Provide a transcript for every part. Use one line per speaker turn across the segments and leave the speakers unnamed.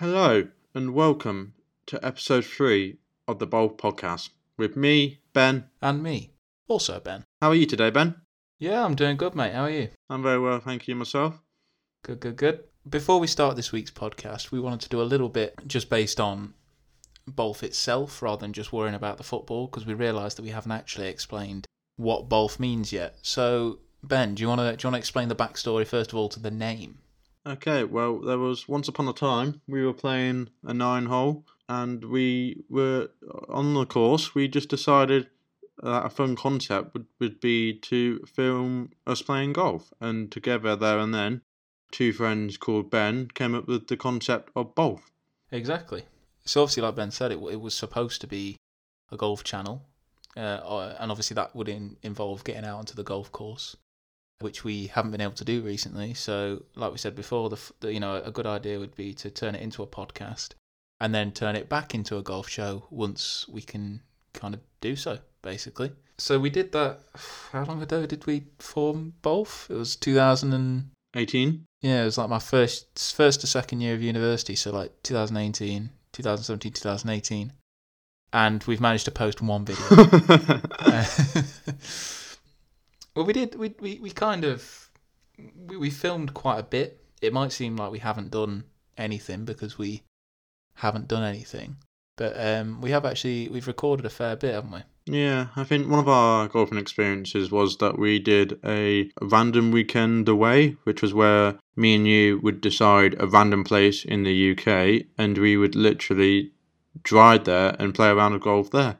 Hello and welcome to episode three of the Bolf Podcast with me, Ben.
And me. Also, Ben.
How are you today, Ben?
Yeah, I'm doing good, mate. How are you?
I'm very well, thank you myself.
Good, good, good. Before we start this week's podcast, we wanted to do a little bit just based on Bolf itself rather than just worrying about the football because we realised that we haven't actually explained what Bolf means yet. So, Ben, do you want to do you want to explain the backstory first of all to the name?
Okay, well, there was once upon a time we were playing a nine hole and we were on the course. We just decided that a fun concept would, would be to film us playing golf. And together, there and then, two friends called Ben came up with the concept of Bolf.
Exactly. So, obviously, like Ben said, it, it was supposed to be a golf channel. Uh, and obviously, that would in, involve getting out onto the golf course which we haven't been able to do recently. So, like we said before, the, the, you know a good idea would be to turn it into a podcast and then turn it back into a golf show once we can kind of do so, basically. So we did that. How long ago did we form Bolf? It was 2018. Yeah, it was like my first first to second year of university, so like 2018, 2017, 2018. And we've managed to post one video. Well, we did. We we, we kind of we, we filmed quite a bit. It might seem like we haven't done anything because we haven't done anything, but um, we have actually we've recorded a fair bit, haven't we?
Yeah, I think one of our golfing experiences was that we did a random weekend away, which was where me and you would decide a random place in the UK, and we would literally drive there and play a round of golf there.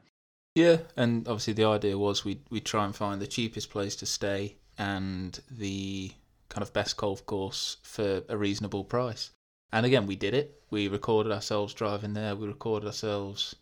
Yeah, and obviously the idea was we we try and find the cheapest place to stay and the kind of best golf course for a reasonable price. And again, we did it. We recorded ourselves driving there. We recorded ourselves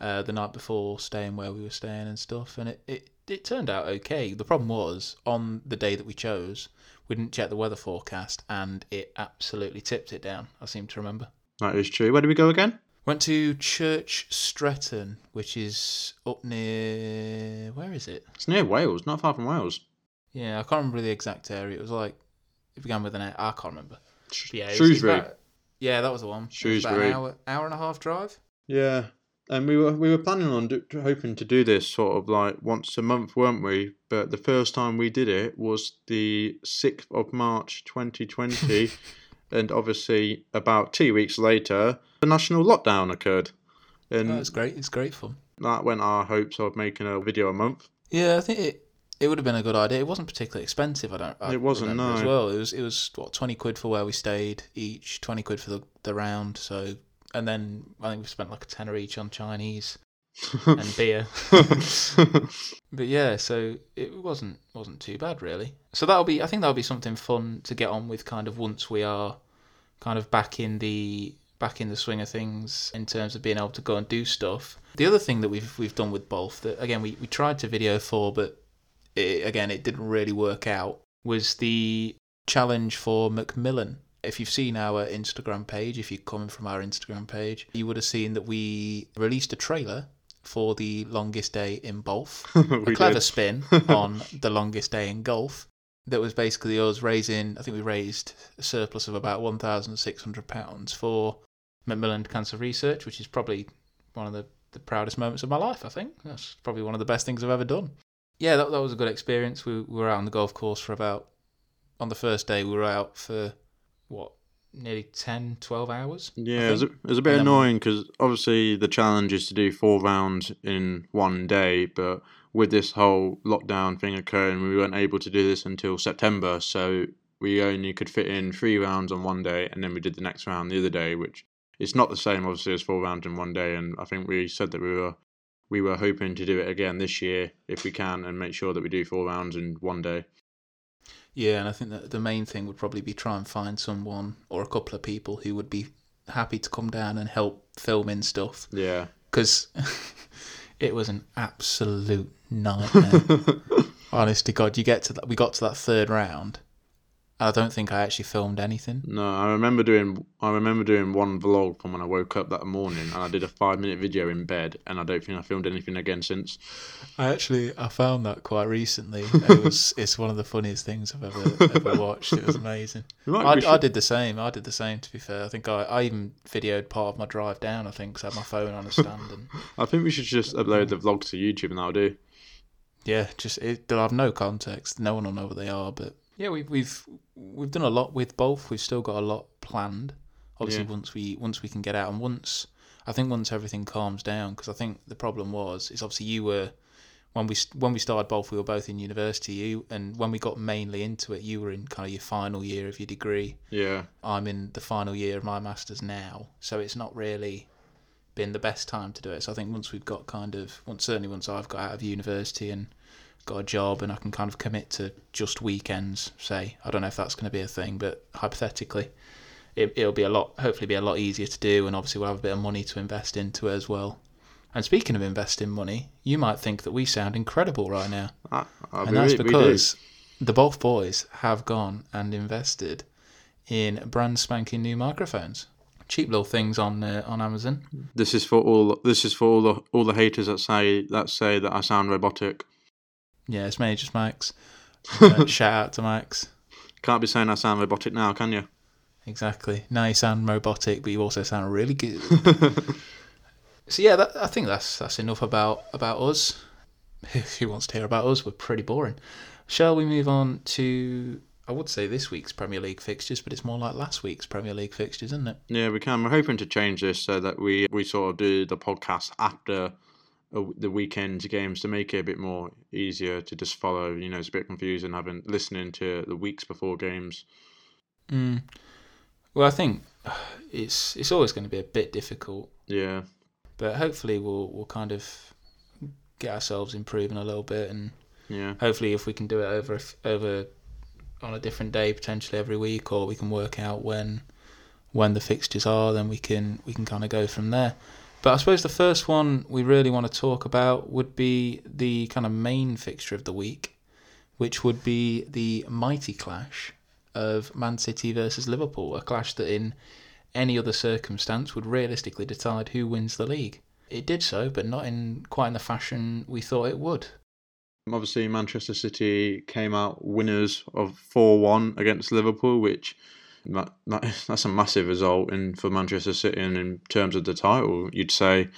uh, the night before staying where we were staying and stuff. And it, it, it turned out okay. The problem was on the day that we chose, we didn't check the weather forecast and it absolutely tipped it down. I seem to remember.
That is true. Where did we go again?
Went to Church Stretton, which is up near. Where is it?
It's near Wales, not far from Wales.
Yeah, I can't remember the exact area. It was like it began with an A. I can't remember.
Sh-
yeah,
Shrewsbury.
about- yeah, that was the one.
Shrewsbury.
About an hour, hour and a half drive.
Yeah, and we were we were planning on do, hoping to do this sort of like once a month, weren't we? But the first time we did it was the sixth of March, twenty twenty, and obviously about two weeks later, the national lockdown occurred, and
Oh, it's great. It's great fun.
that went our hopes of making a video a month.
Yeah, I think it it would have been a good idea. It wasn't particularly expensive. I don't. I
It wasn't,
remember As
no.
well, it was it was what twenty quid for where we stayed each, twenty quid for the, the round. So and then I think we spent like a tenner each on Chinese and beer. But yeah, so it wasn't wasn't too bad really. So that'll be I think that'll be something fun to get on with kind of once we are kind of back in the back in the swing of things in terms of being able to go and do stuff. The other thing that we've we've done with Bolf that again we, we tried to video for but it, again it didn't really work out was the challenge for Macmillan. If you've seen our Instagram page, if you're coming from our Instagram page, you would have seen that we released a trailer for the longest day in Bolf
we
a clever
did.
spin on the longest day in golf. That was basically us raising. I think we raised a surplus of about one thousand six hundred pounds for Macmillan Cancer Research, which is probably one of the, the proudest moments of my life. I think that's probably one of the best things I've ever done. Yeah, that, that was a good experience. We, we were out on the golf course for about. On the first day, we were out for what nearly 10, 12 hours.
Yeah, it was, a, it was a bit annoying because obviously the challenge is to do four rounds in one day, but with this whole lockdown thing occurring, we weren't able to do this until September, so we only could fit in three rounds on one day, and then we did the next round the other day, which it's not the same obviously as four rounds in one day. And I think we said that we were we were hoping to do it again this year if we can, and make sure that we do four rounds in one day.
Yeah, and I think that the main thing would probably be try and find someone or a couple of people who would be happy to come down and help film in stuff
Yeah.
because it was an absolute nightmare. Honest to God, you get to that. We got to that third round, I don't think I actually filmed anything.
No, I remember doing I remember doing one vlog from when I woke up that morning, and I did a five minute video in bed, and I don't think I filmed anything again since.
I actually I found that quite recently. It was it's one of the funniest things I've ever ever watched. It was amazing. I, I did the same. I did the same. To be fair, I think I, I even videoed part of my drive down. I think 'cause I had my phone on a stand and
I think we should just upload the vlogs to YouTube, and that'll do.
yeah, just it, they'll have no context. No one will know what they are. But yeah, we've we've we've done a lot with Bolf. We've still got a lot planned. Obviously,
Yeah.
once we once we can get out and once I think once everything calms down, because I think the problem was is obviously you were when we when we started Bolf, we were both in university. You and when we got mainly into it, you were in kind of your final year of your degree.
Yeah,
I'm in the final year of my masters now, so it's not really been the best time to do it. So I think once we've got kind of, once certainly once I've got out of university and got a job and I can kind of commit to just weekends, say, I don't know if that's going to be a thing, but hypothetically, it, it'll be a lot, hopefully, be a lot easier to do, and obviously we'll have a bit of money to invest into it as well. And speaking of investing money, you might think that we sound incredible right now
I, I,
and that's because the Bolf boys have gone and invested in brand spanking new microphones. Cheap little things on uh, on Amazon.
This is for all. This is for all the all the haters that say that say that I sound robotic.
Yeah, it's me, just Max. Uh, shout out to Max.
Can't be saying I sound robotic now, can you?
Exactly. Now you sound robotic, but you also sound really good. so yeah, that, I think that's that's enough about about us. Who wants to hear about us? We're pretty boring. Shall we move on to? I would say this week's Premier League fixtures, but it's more like last week's Premier League fixtures, isn't it?
Yeah, we can. We're hoping to change this so that we we sort of do the podcast after the weekend games to make it a bit more easier to just follow. You know, it's a bit confusing having listening to the weeks before games.
Mm. Well, I think it's it's always going to be a bit difficult,
Yeah,
but hopefully we'll we'll kind of get ourselves improving a little bit, and
yeah,
hopefully if we can do it over over on a different day potentially every week, or we can work out when when the fixtures are, then we can we can kind of go from there. But I suppose the first one we really want to talk about would be the kind of main fixture of the week, which would be the mighty clash of Man City versus Liverpool, a clash that in any other circumstance would realistically decide who wins the league. It did so, but not in quite in the fashion we thought it would.
Obviously Manchester City came out winners of four one against Liverpool, which that, that, that's a massive result in for Manchester City. And in terms of the title, you'd say,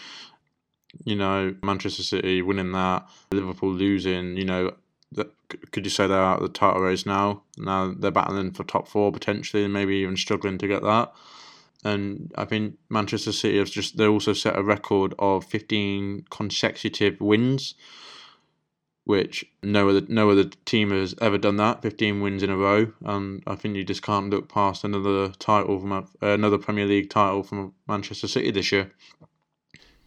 you know, Manchester City winning that, Liverpool losing. You know, that, could you say they're out of the title race now? Now they're battling for top four potentially, and maybe even struggling to get that. And I think Manchester City have just they also set a record of fifteen consecutive wins which no other no other team has ever done that. Fifteen wins in a row, and I think you just can't look past another title from a, uh, another Premier League title from Manchester City this year.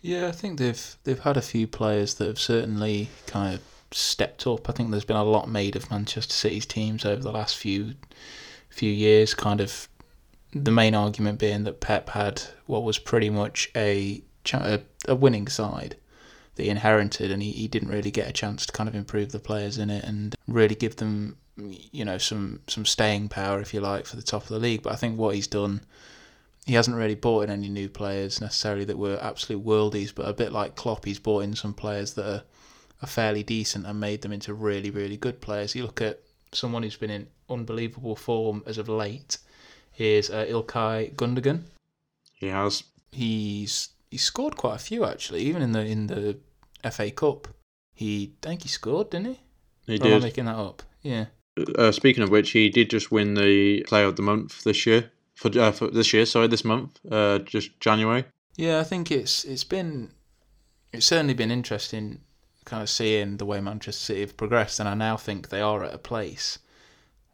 Yeah, I think they've they've had a few players that have certainly kind of stepped up. I think there's been a lot made of Manchester City's teams over the last few few years. Kind of the main argument being that Pep had what was pretty much a a, a winning side that he inherited, and he, he didn't really get a chance to kind of improve the players in it and really give them you know some some staying power, if you like, for the top of the league. But I think what he's done he hasn't really bought in any new players necessarily that were absolute worldies, but a bit like Klopp, he's bought in some players that are, are fairly decent and made them into really, really good players. You look at someone who's been in unbelievable form as of late, is uh, Ilkay Gundogan.
He has.
He's he scored quite a few actually, even in the in the FA Cup. He I think he scored, didn't he?
He
Or am I
did.
making that up? Yeah.
Uh, speaking of which, he did just win the Player of the Month this year. For, uh, for this year, sorry, this month, uh, just January.
Yeah, I think it's it's been it's certainly been interesting kind of seeing the way Manchester City have progressed, and I now think they are at a place.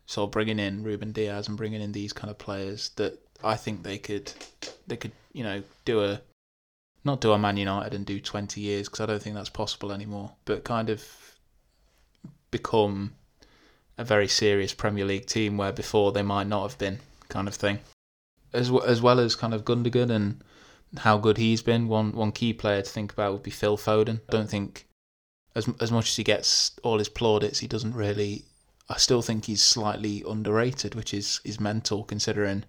So bringing in Ruben Dias and bringing in these kind of players that I think they could they could you know do a not do a Man United and do twenty years because I don't think that's possible anymore, but kind of become a very serious Premier League team where before they might not have been kind of thing. As w- as well as kind of Gundogan and how good he's been. One one key player to think about would be Phil Foden. I don't think as as much as he gets all his plaudits, he doesn't really I still think he's slightly underrated, which is is mental considering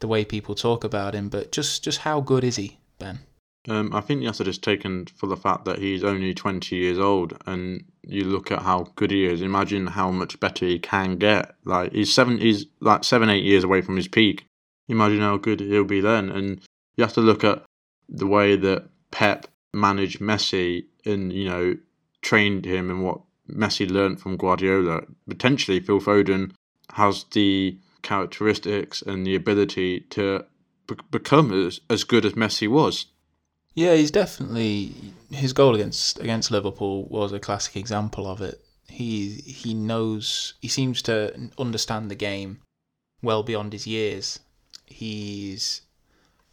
the way people talk about him. But just just how good is he, Ben?
Um, I think to just taken for the fact that he's only 20 years old, and you look at how good he is. Imagine how much better he can get. Like he's seven, he's like seven, eight years away from his peak. Imagine how good he'll be then. And you have to look at the way that Pep managed Messi, and you know, trained him, and what Messi learned from Guardiola. Potentially, Phil Foden has the characteristics and the ability to be- become as, as good as Messi was.
Yeah, he's definitely his goal against against Liverpool was a classic example of it. He he knows he seems to understand the game well beyond his years. He's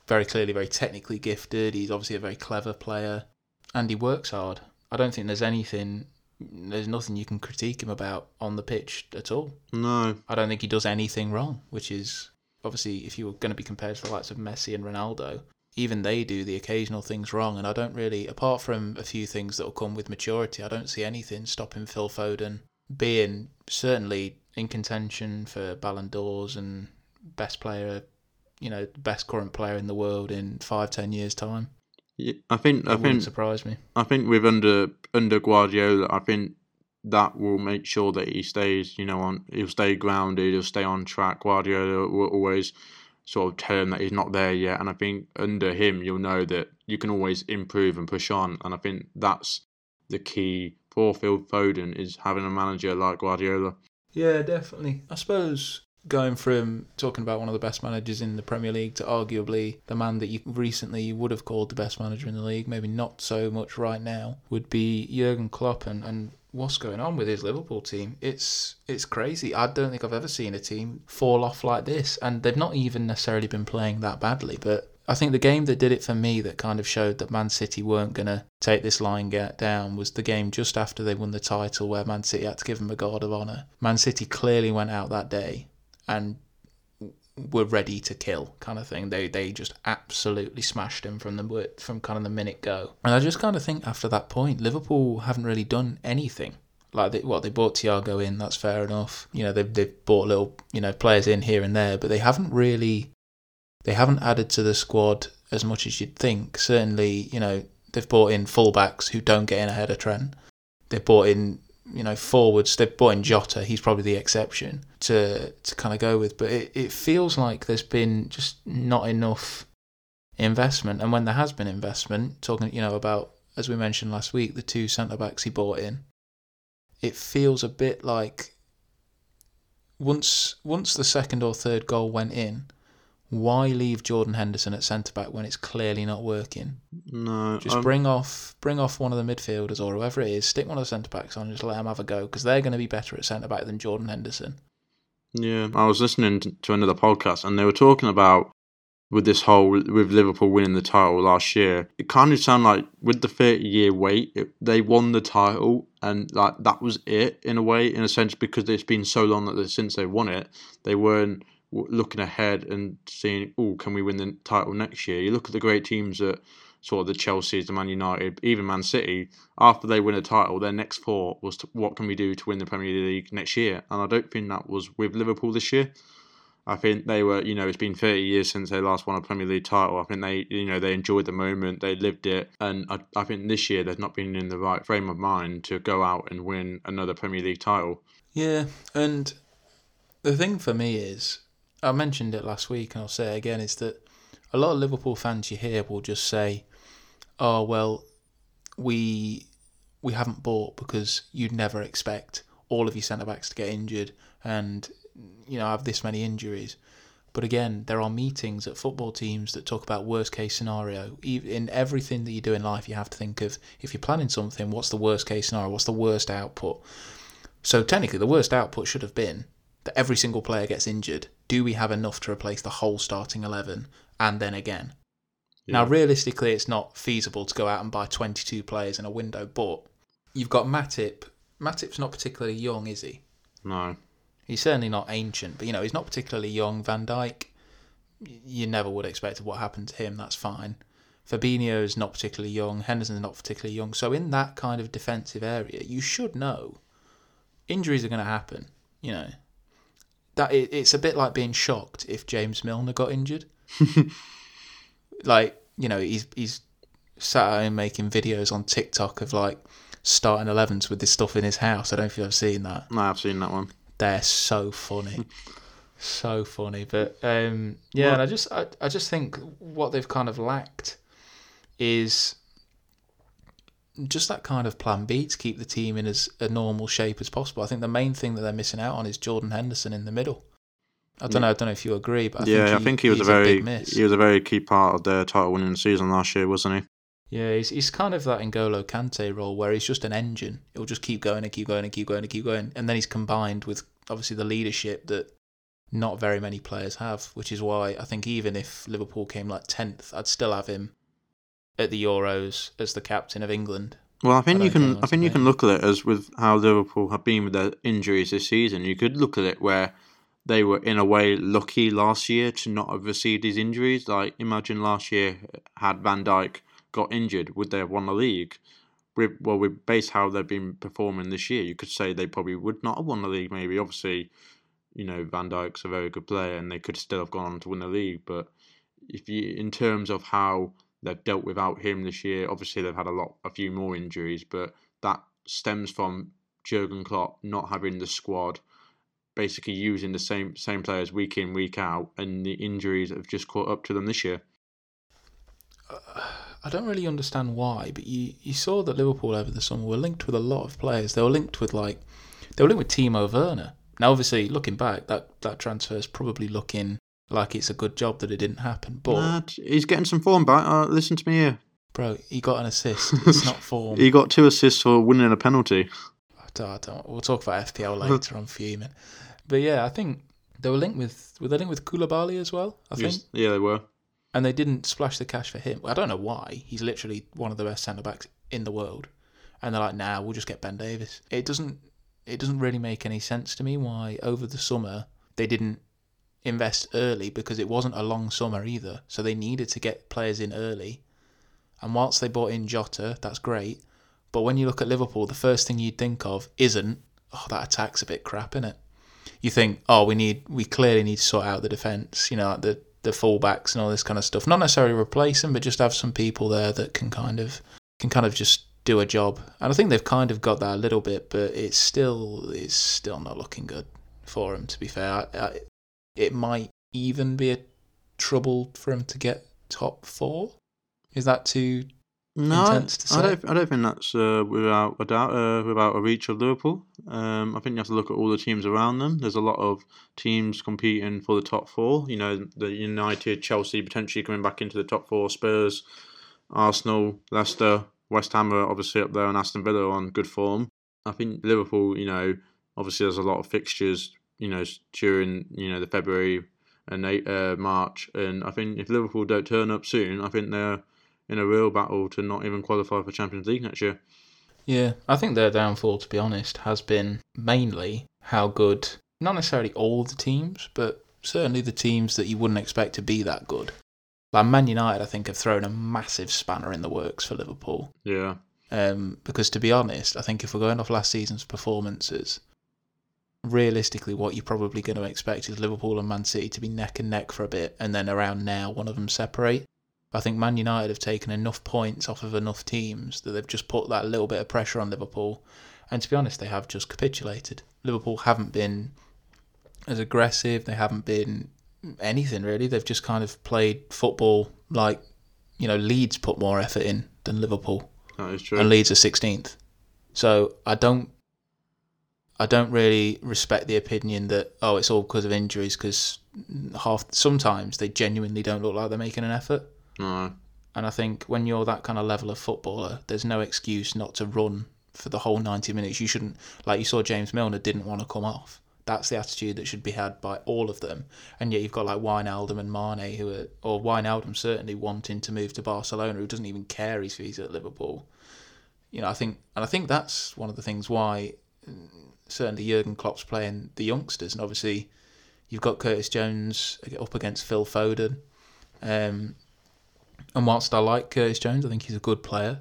very clearly very technically gifted. He's obviously a very clever player, and he works hard. I don't think there's anything there's nothing you can critique him about on the pitch at all.
No,
I don't think he does anything wrong, which is obviously if you were going to be compared to the likes of Messi and Ronaldo, even they do the occasional things wrong. And I don't really, apart from a few things that will come with maturity, I don't see anything stopping Phil Foden being certainly in contention for Ballon d'Ors and best player, you know, best current player in the world in five, ten years' time.
Yeah, I think
It
I think
surprise me.
I think with under under Guardiola, I think that will make sure that he stays. You know, on he'll stay grounded. He'll stay on track. Guardiola will always sort of him that he's not there yet. And I think under him, you'll know that you can always improve and push on. And I think that's the key for Phil Foden is having a manager like Guardiola.
Yeah, definitely. I suppose going from talking about one of the best managers in the Premier League to arguably the man that you recently would have called the best manager in the league, maybe not so much right now, would be Jurgen Klopp and, and what's going on with his Liverpool team. It's it's crazy. I don't think I've ever seen a team fall off like this. And they've not even necessarily been playing that badly, but I think the game that did it for me that kind of showed that Man City weren't going to take this line get down was the game just after they won the title where Man City had to give them a guard of honour. Man City clearly went out that day and were ready to kill kind of thing. They they just absolutely smashed him from the from kind of the minute go. And I just kind of think after that point, Liverpool haven't really done anything. Like they, what they bought Thiago in, that's fair enough. You know they've they've bought little you know players in here and there, but they haven't really they haven't added to the squad as much as you'd think. Certainly, you know they've bought in fullbacks who don't get in ahead of Trent. They've bought in you know, forwards, brought in Jota, he's probably the exception to to kind of go with. But it, it feels like there's been just not enough investment. And when there has been investment, talking, you know, about, as we mentioned last week, the two centre backs he bought in, it feels a bit like once once the second or third goal went in, why leave Jordan Henderson at centre back when it's clearly not working?
No,
Just bring off bring off one of the midfielders or whoever it is. Stick one of the centre backs on. and Just let them have a go because they're going to be better at centre back than Jordan Henderson.
Yeah, I was listening to another podcast and they were talking about with this whole with Liverpool winning the title last year. It kind of sounded like with the thirty year wait, it, they won the title and like that was it in a way, in a sense, because it's been so long that they, since they won it, they weren't looking ahead and seeing, oh, can we win the title next year? You look at the great teams that sort of the Chelsea's, the Man United, even Man City. After they win a title, their next thought was, to, what can we do to win the Premier League next year? And I don't think that was with Liverpool this year. I think they were, you know, it's been 30 years since they last won a Premier League title. I think they, you know, they enjoyed the moment, they lived it. And I, I think this year they've not been in the right frame of mind to go out and win another Premier League title.
Yeah, and the thing for me is, I mentioned it last week and I'll say it again, is that a lot of Liverpool fans you hear will just say, "Oh well, we we haven't bought because you'd never expect all of your centre backs to get injured and you know have this many injuries." But again, there are meetings at football teams that talk about worst case scenario. In everything that you do in life, you have to think of if you're planning something, what's the worst case scenario? What's the worst output? So technically, the worst output should have been that every single player gets injured. Do we have enough to replace the whole starting eleven and then again? Now, realistically, it's not feasible to go out and buy 22 players in a window, but you've got Matip. Matip's not particularly young, is he?
No.
He's certainly not ancient, but you know, he's not particularly young. Van y- you never would expect what happened to him. That's fine. Fabinho's not particularly young. Henderson's not particularly young. So in that kind of defensive area, you should know injuries are going to happen. You know, that it, it's a bit like being shocked if James Milner got injured. like you know, he's he's sat at home making videos on TikTok of like starting 11s with this stuff in his house. I don't you've ever seen that.
No, I've seen that one.
They're so funny. so funny. But um, yeah,
Well-
and I just I, I just think what they've kind of lacked is just that kind of plan B to keep the team in as a normal shape as possible. I think the main thing that they're missing out on is Jordan Henderson in the middle. I don't know. I don't know if you agree, but I
yeah,
think
I think he was a very
big miss.
he was a very key part of their title winning season last year, wasn't he?
Yeah, he's, he's kind of that N'Golo Kante role where he's just an engine. It'll just keep going and keep going and keep going and keep going. And then he's combined with obviously the leadership that not very many players have, which is why I think even if Liverpool came like 10th, I'd still have him at the Euros as the captain of England.
Well, I think
I
you can. I think you can look at it as with how Liverpool have been with their injuries this season. You could look at it where they were in a way lucky last year to not have received these injuries. Like imagine last year had Van Dijk got injured, would they have won the league? With, well, with based how they've been performing this year, you could say they probably would not have won the league. Maybe obviously, you know Van Dijk's a very good player, and they could still have gone on to win the league. But if you, in terms of how they've dealt without him this year. Obviously, they've had a lot, a few more injuries, but that stems from Jurgen Klopp not having the squad, basically using the same same players week in week out, and the injuries have just caught up to them this year.
Uh, I don't really understand why, but you, you saw that Liverpool over the summer were linked with a lot of players. They were linked with like they were linked with Timo Werner. Now, obviously, looking back, that that transfer is probably looking like it's a good job that it didn't happen. But
he's getting some form back. Uh, listen to me here.
bro, he got an assist. It's not form.
He got two assists for winning a penalty.
I don't, I don't- we'll talk about FPL later. I'm fuming. But yeah, I think they were linked with were they linked with Koulibaly as well? I think,
Yes, yeah, they were.
and they didn't splash the cash for him. I don't know why. He's literally one of the best centre backs in the world, and they're like, "Nah, we'll just get Ben Davies." It doesn't. It doesn't really make any sense to me why over the summer they didn't invest early because it wasn't a long summer either. So they needed to get players in early. And whilst they bought in Jota, that's great. But when you look at Liverpool, the first thing you'd think of isn't, oh, that attack's a bit crap, innit? You think, oh, we need, we clearly need to sort out the defence, you know, the the fullbacks and all this kind of stuff. Not necessarily replace them, but just have some people there that can kind of can kind of just do a job. And I think they've kind of got that a little bit, but it's still it's still not looking good for them. To be fair, I, I, it might even be a trouble for them to get top four. Is that too?
No,
intense to say?
I don't. I don't think that's uh, without a doubt, uh, without a reach of Liverpool. Um, I think you have to look at all the teams around them. There's a lot of teams competing for the top four. You know, the United, Chelsea potentially coming back into the top four. Spurs, Arsenal, Leicester, West Ham are obviously up there, and Aston Villa are on good form. I think Liverpool. You know, obviously there's a lot of fixtures. You know, during you know the February and uh, March, and I think if Liverpool don't turn up soon, I think they're in a real battle to not even qualify for Champions League next year.
Yeah, I think their downfall, to be honest, has been mainly how good. Not necessarily all the teams, but certainly the teams that you wouldn't expect to be that good. Like Man United, I think, have thrown a massive spanner in the works for Liverpool.
Yeah,
Um, because to be honest, I think if we're going off last season's performances, realistically, what you're probably going to expect is Liverpool and Man City to be neck and neck for a bit, and then around now, one of them separate. I think Man United have taken enough points off of enough teams that they've just put that little bit of pressure on Liverpool. And to be honest, they have just capitulated. Liverpool haven't been as aggressive, they haven't been anything really. They've just kind of played football like, you know, Leeds put more effort in than Liverpool
that is true.
and Leeds are sixteenth. So I don't, I don't really respect the opinion that oh it's all because of injuries because half sometimes they genuinely don't look like they're making an effort.
no,
And I think when you're that kind of level of footballer, there's no excuse not to run for the whole 90 minutes. You shouldn't, like you saw James Milner didn't want to come off. That's the attitude that should be had by all of them. And yet you've got like Wijnaldum and Mane who are, or Wijnaldum certainly wanting to move to Barcelona, who doesn't even care if he's at Liverpool. You know, I think, and I think that's one of the things why certainly Jurgen Klopp's playing the youngsters. And obviously you've got Curtis Jones up against Phil Foden. Um, and whilst I like Curtis Jones, I think he's a good player.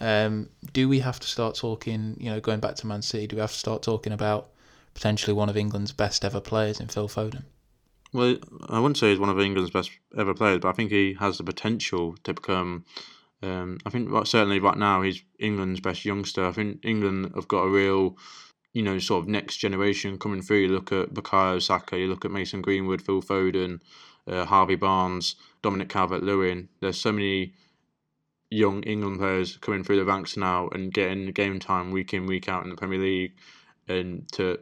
Um, do we have to start talking, you know, going back to Man City, do we have to start talking about potentially one of England's best ever players in Phil Foden.
Well, I wouldn't say he's one of England's best ever players, but I think he has the potential to become. Um, I think certainly right now he's England's best youngster. I think England have got a real, you know, sort of next generation coming through. You look at Bukayo Saka, you look at Mason Greenwood, Phil Foden, uh, Harvey Barnes, Dominic Calvert-Lewin. There's so many young England players coming through the ranks now and getting game time week in week out in the Premier League, and to,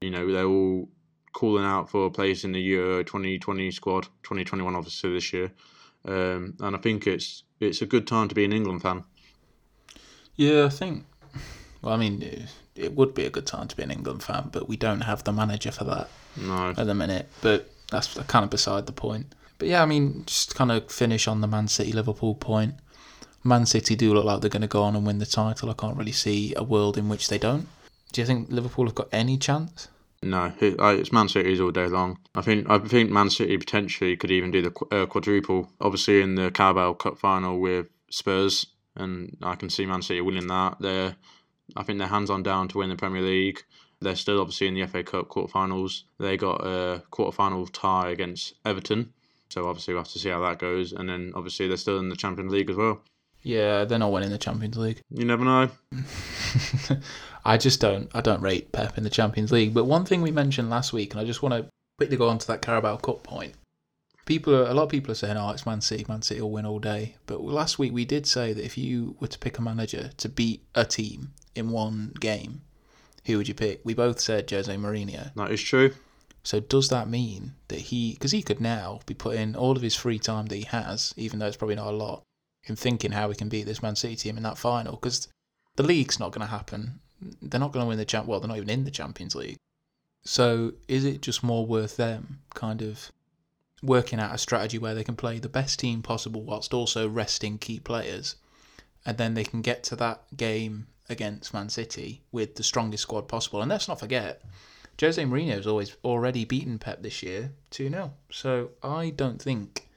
you know, they're all calling out for a place in the Euro 2020 squad, 2021 obviously this year. Um, and I think it's it's a good time to be an England fan.
Yeah, I think. Well, I mean, it, would be a good time to be an England fan, but we don't have the manager for that
No.
at the minute. But that's kind of beside the point. But yeah, I mean, just kind of finish on the Man City Liverpool point. Man City do look like they're going to go on and win the title. I can't really see a world in which they don't. Do you think Liverpool have got any chance?
No, it's Man City's all day long. I think I think Man City potentially could even do the uh, quadruple. Obviously, in the Carabao Cup final with Spurs, and I can see Man City winning that. They're, I think they're hands on down to win the Premier League. They're still obviously in the FA Cup quarterfinals. They got a quarterfinal tie against Everton, so obviously we'll have to see how that goes. And then obviously they're still in the Champions League as well.
Yeah, they're not winning the Champions League.
You never know.
I just don't. I don't rate Pep in the Champions League. But one thing we mentioned last week, and I just want to quickly go on to that Carabao Cup point. People, are, a lot of people are saying, "Oh, it's Man City. Man City will win all day." But last week we did say that if you were to pick a manager to beat a team in one game, who would you pick? We both said Jose Mourinho.
That is true.
So does that mean that he, because he could now be putting all of his free time that he has, even though it's probably not a lot, in thinking how we can beat this Man City team in that final? Because the league's not going to happen. They're not going to win the champ. Well, they're not even in the Champions League. So is it just more worth them kind of working out a strategy where they can play the best team possible whilst also resting key players, and then they can get to that game against Man City with the strongest squad possible? And let's not forget, Jose Mourinho's always already beaten Pep this year 2 0. So I don't think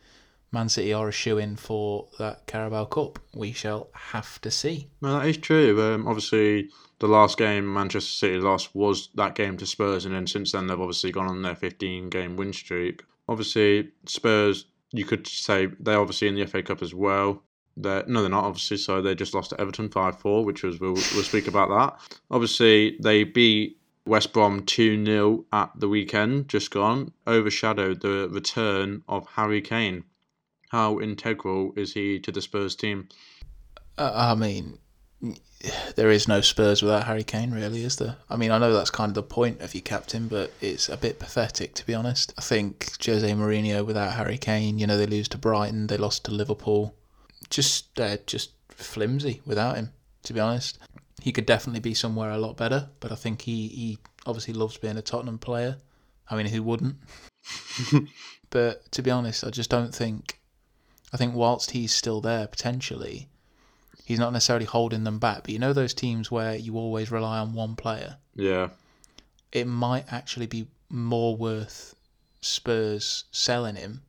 Man City are a shoe in for that Carabao Cup. We shall have to see.
No, that is true. Um, obviously, the last game Manchester City lost was that game to Spurs, and then since then they've obviously gone on their 15 game win streak. Obviously, Spurs, you could say they're obviously in the FA Cup as well. They're, no, they're not obviously. So they just lost to Everton five four, which was we'll, we'll speak about that. Obviously, they beat West Brom two 0 at the weekend, just gone, overshadowed the return of Harry Kane. How integral is he to the Spurs team?
Uh, I mean, there is no Spurs without Harry Kane, really, is there? I mean, I know that's kind of the point of your captain, but it's a bit pathetic, to be honest. I think Jose Mourinho without Harry Kane, you know, they lose to Brighton, they lost to Liverpool. Just, they're just flimsy without him, to be honest. He could definitely be somewhere a lot better, but I think he, he obviously loves being a Tottenham player. I mean, who wouldn't? but to be honest, I just don't think. I think whilst he's still there, potentially, he's not necessarily holding them back. But you know those teams where you always rely on one player?
Yeah,
It might actually be more worth Spurs selling him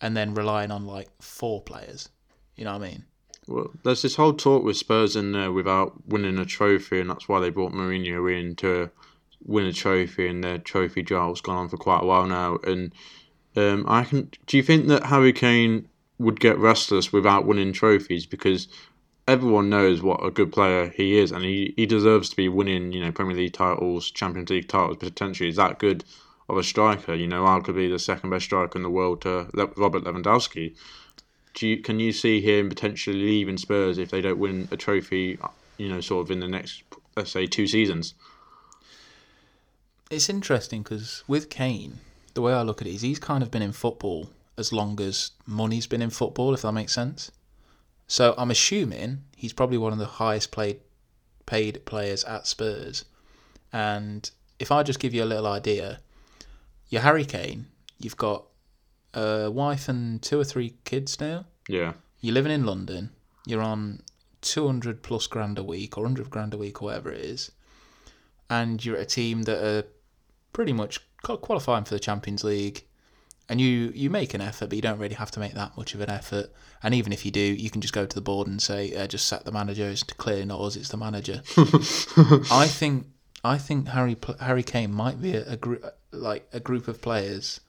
and then relying on like four players. You know what I mean?
Well, there's this whole talk with Spurs in there without winning a trophy, and that's why they brought Mourinho in to win a trophy, and their trophy drive's gone on for quite a while now. And um, I can. Do you think that Harry Kane would get restless without winning trophies? Because everyone knows what a good player he is, and he, he deserves to be winning, you know, Premier League titles, Champions League titles. Potentially, is that good of a striker? You know, arguably the second best striker in the world to Robert Lewandowski do you, can you see him potentially leaving Spurs if they don't win a trophy, you know, sort of in the next, let's say, two seasons?
It's interesting because with Kane, the way I look at it is he's kind of been in football as long as money's been in football, if that makes sense. So I'm assuming he's probably one of the highest played paid players at Spurs. And if I just give you a little idea, you're Harry Kane, you've got a wife and two or three kids now.
Yeah,
You're living in London. You're on 200 plus grand a week or 100 grand a week or whatever it is. And you're at a team that are pretty much qualifying for the Champions League. And you, you make an effort, but you don't really have to make that much of an effort. And even if you do, you can just go to the board and say, uh, just sack the manager. It's clearly not us, it's the manager. I think I think Harry Harry Kane might be a, a group like a group of players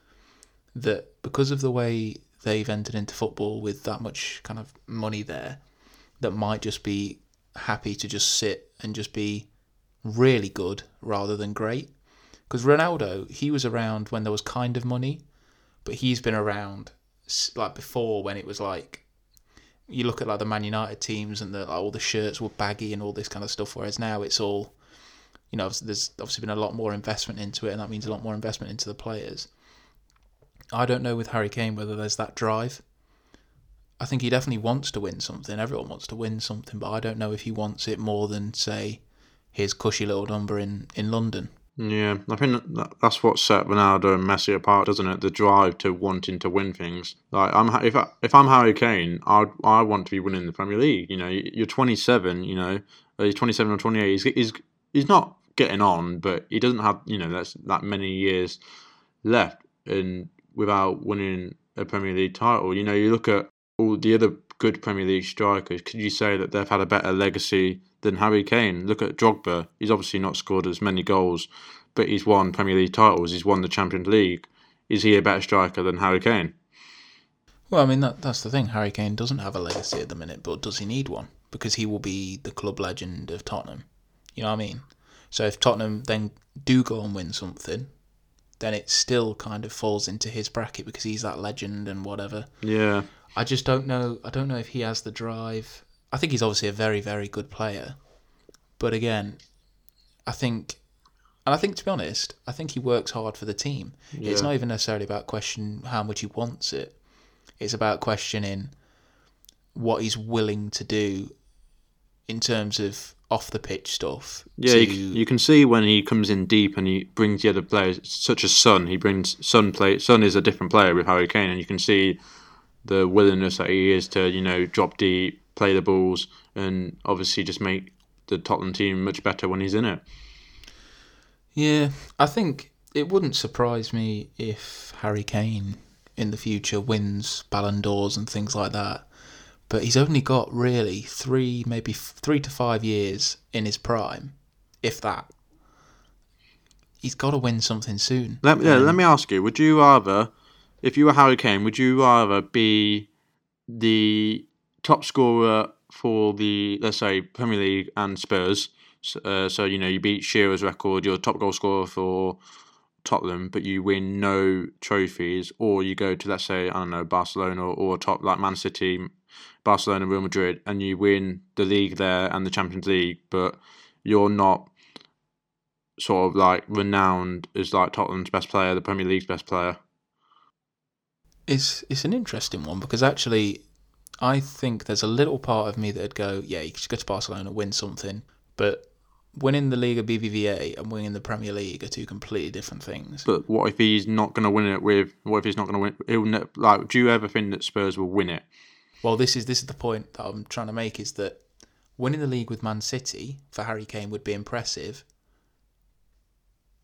that because of the way they've entered into football with that much kind of money there, that might just be happy to just sit and just be really good rather than great. Because Ronaldo, he was around when there was kind of money, but he's been around like before when it was like you look at like the Man United teams and the like, all the shirts were baggy and all this kind of stuff. Whereas now it's all, you know, there's obviously been a lot more investment into it, and that means a lot more investment into the players. I don't know with Harry Kane whether there's that drive. I think he definitely wants to win something. Everyone wants to win something, but I don't know if he wants it more than say his cushy little number in in London.
Yeah, I think that's what set Ronaldo and Messi apart, doesn't it? The drive to wanting to win things. Like I'm, if I, if I'm Harry Kane, I I want to be winning the Premier League. You know, you're 27. You know, he's 27 or 28. He's he's he's not getting on, but he doesn't have you know that's that many years left, and without winning a Premier League title, you know, you look at all the other good Premier League strikers. Could you say that they've had a better legacy than Harry Kane? Look at Drogba. He's obviously not scored as many goals, but he's won Premier League titles. He's won the Champions League. Is he a better striker than Harry Kane?
Well, I mean that that's the thing. Harry Kane doesn't have a legacy at the minute, but does he need one? Because he will be the club legend of Tottenham. You know what I mean? So if Tottenham then do go and win something, then it still kind of falls into his bracket because he's that legend and whatever.
Yeah,
I just don't know. I don't know if he has the drive. I think he's obviously a very, very good player, but again, I think, and I think to be honest, I think he works hard for the team. It's not even necessarily about questioning how much he wants it. It's about questioning what he's willing to do in terms of off the pitch stuff.
yeah.
to-
You, c- you can see when he comes in deep and he brings the other players, such as Son. He brings Son play. Son is a different player with Harry Kane, and you can see the willingness that he is to you know drop deep, play the balls, and obviously just make the Tottenham team much better when he's in it.
Yeah, I think it wouldn't surprise me if Harry Kane in the future wins Ballon d'Ors and things like that. But he's only got really three, maybe f- three to five years in his prime, if that. He's got to win something soon.
Let, yeah,
Um,
let me ask you: Would you rather, if you were Harry Kane, would you rather be the top scorer for the let's say Premier League and Spurs? S- Uh, so you know you beat Shearer's record, you're top goal scorer for Tottenham, but you win no trophies, or you go to let's say I don't know Barcelona or, or top like Man City, Barcelona, Real Madrid, and you win the league there and the Champions League, but you're not sort of like renowned as like Tottenham's best player, the Premier League's best player.
It's it's an interesting one because actually, I think there's a little part of me that'd go, yeah, you should go to Barcelona, win something, but winning the Liga BBVA and winning the Premier League are two completely different things.
But what if he's not going to win it with? What if he's not going to win? He'll ne- like. Do you ever think that Spurs will win it?
Well, this is this is the point that I'm trying to make is that winning the league with Man City for Harry Kane would be impressive,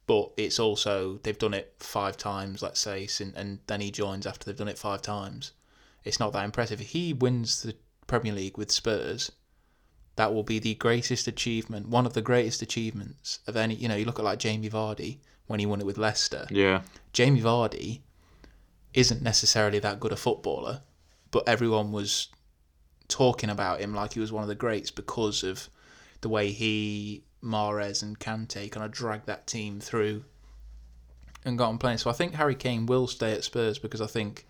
but it's also they've done it five times, let's say, and then he joins after they've done it five times. It's not that impressive. If he wins the Premier League with Spurs, that will be the greatest achievement, one of the greatest achievements of any. You know, you look at like Jamie Vardy when he won it with Leicester.
Yeah,
Jamie Vardy isn't necessarily that good a footballer, but everyone was talking about him like he was one of the greats because of the way he, Mahrez, and Kante kind of dragged that team through and got on playing. So I think Harry Kane will stay at Spurs because I think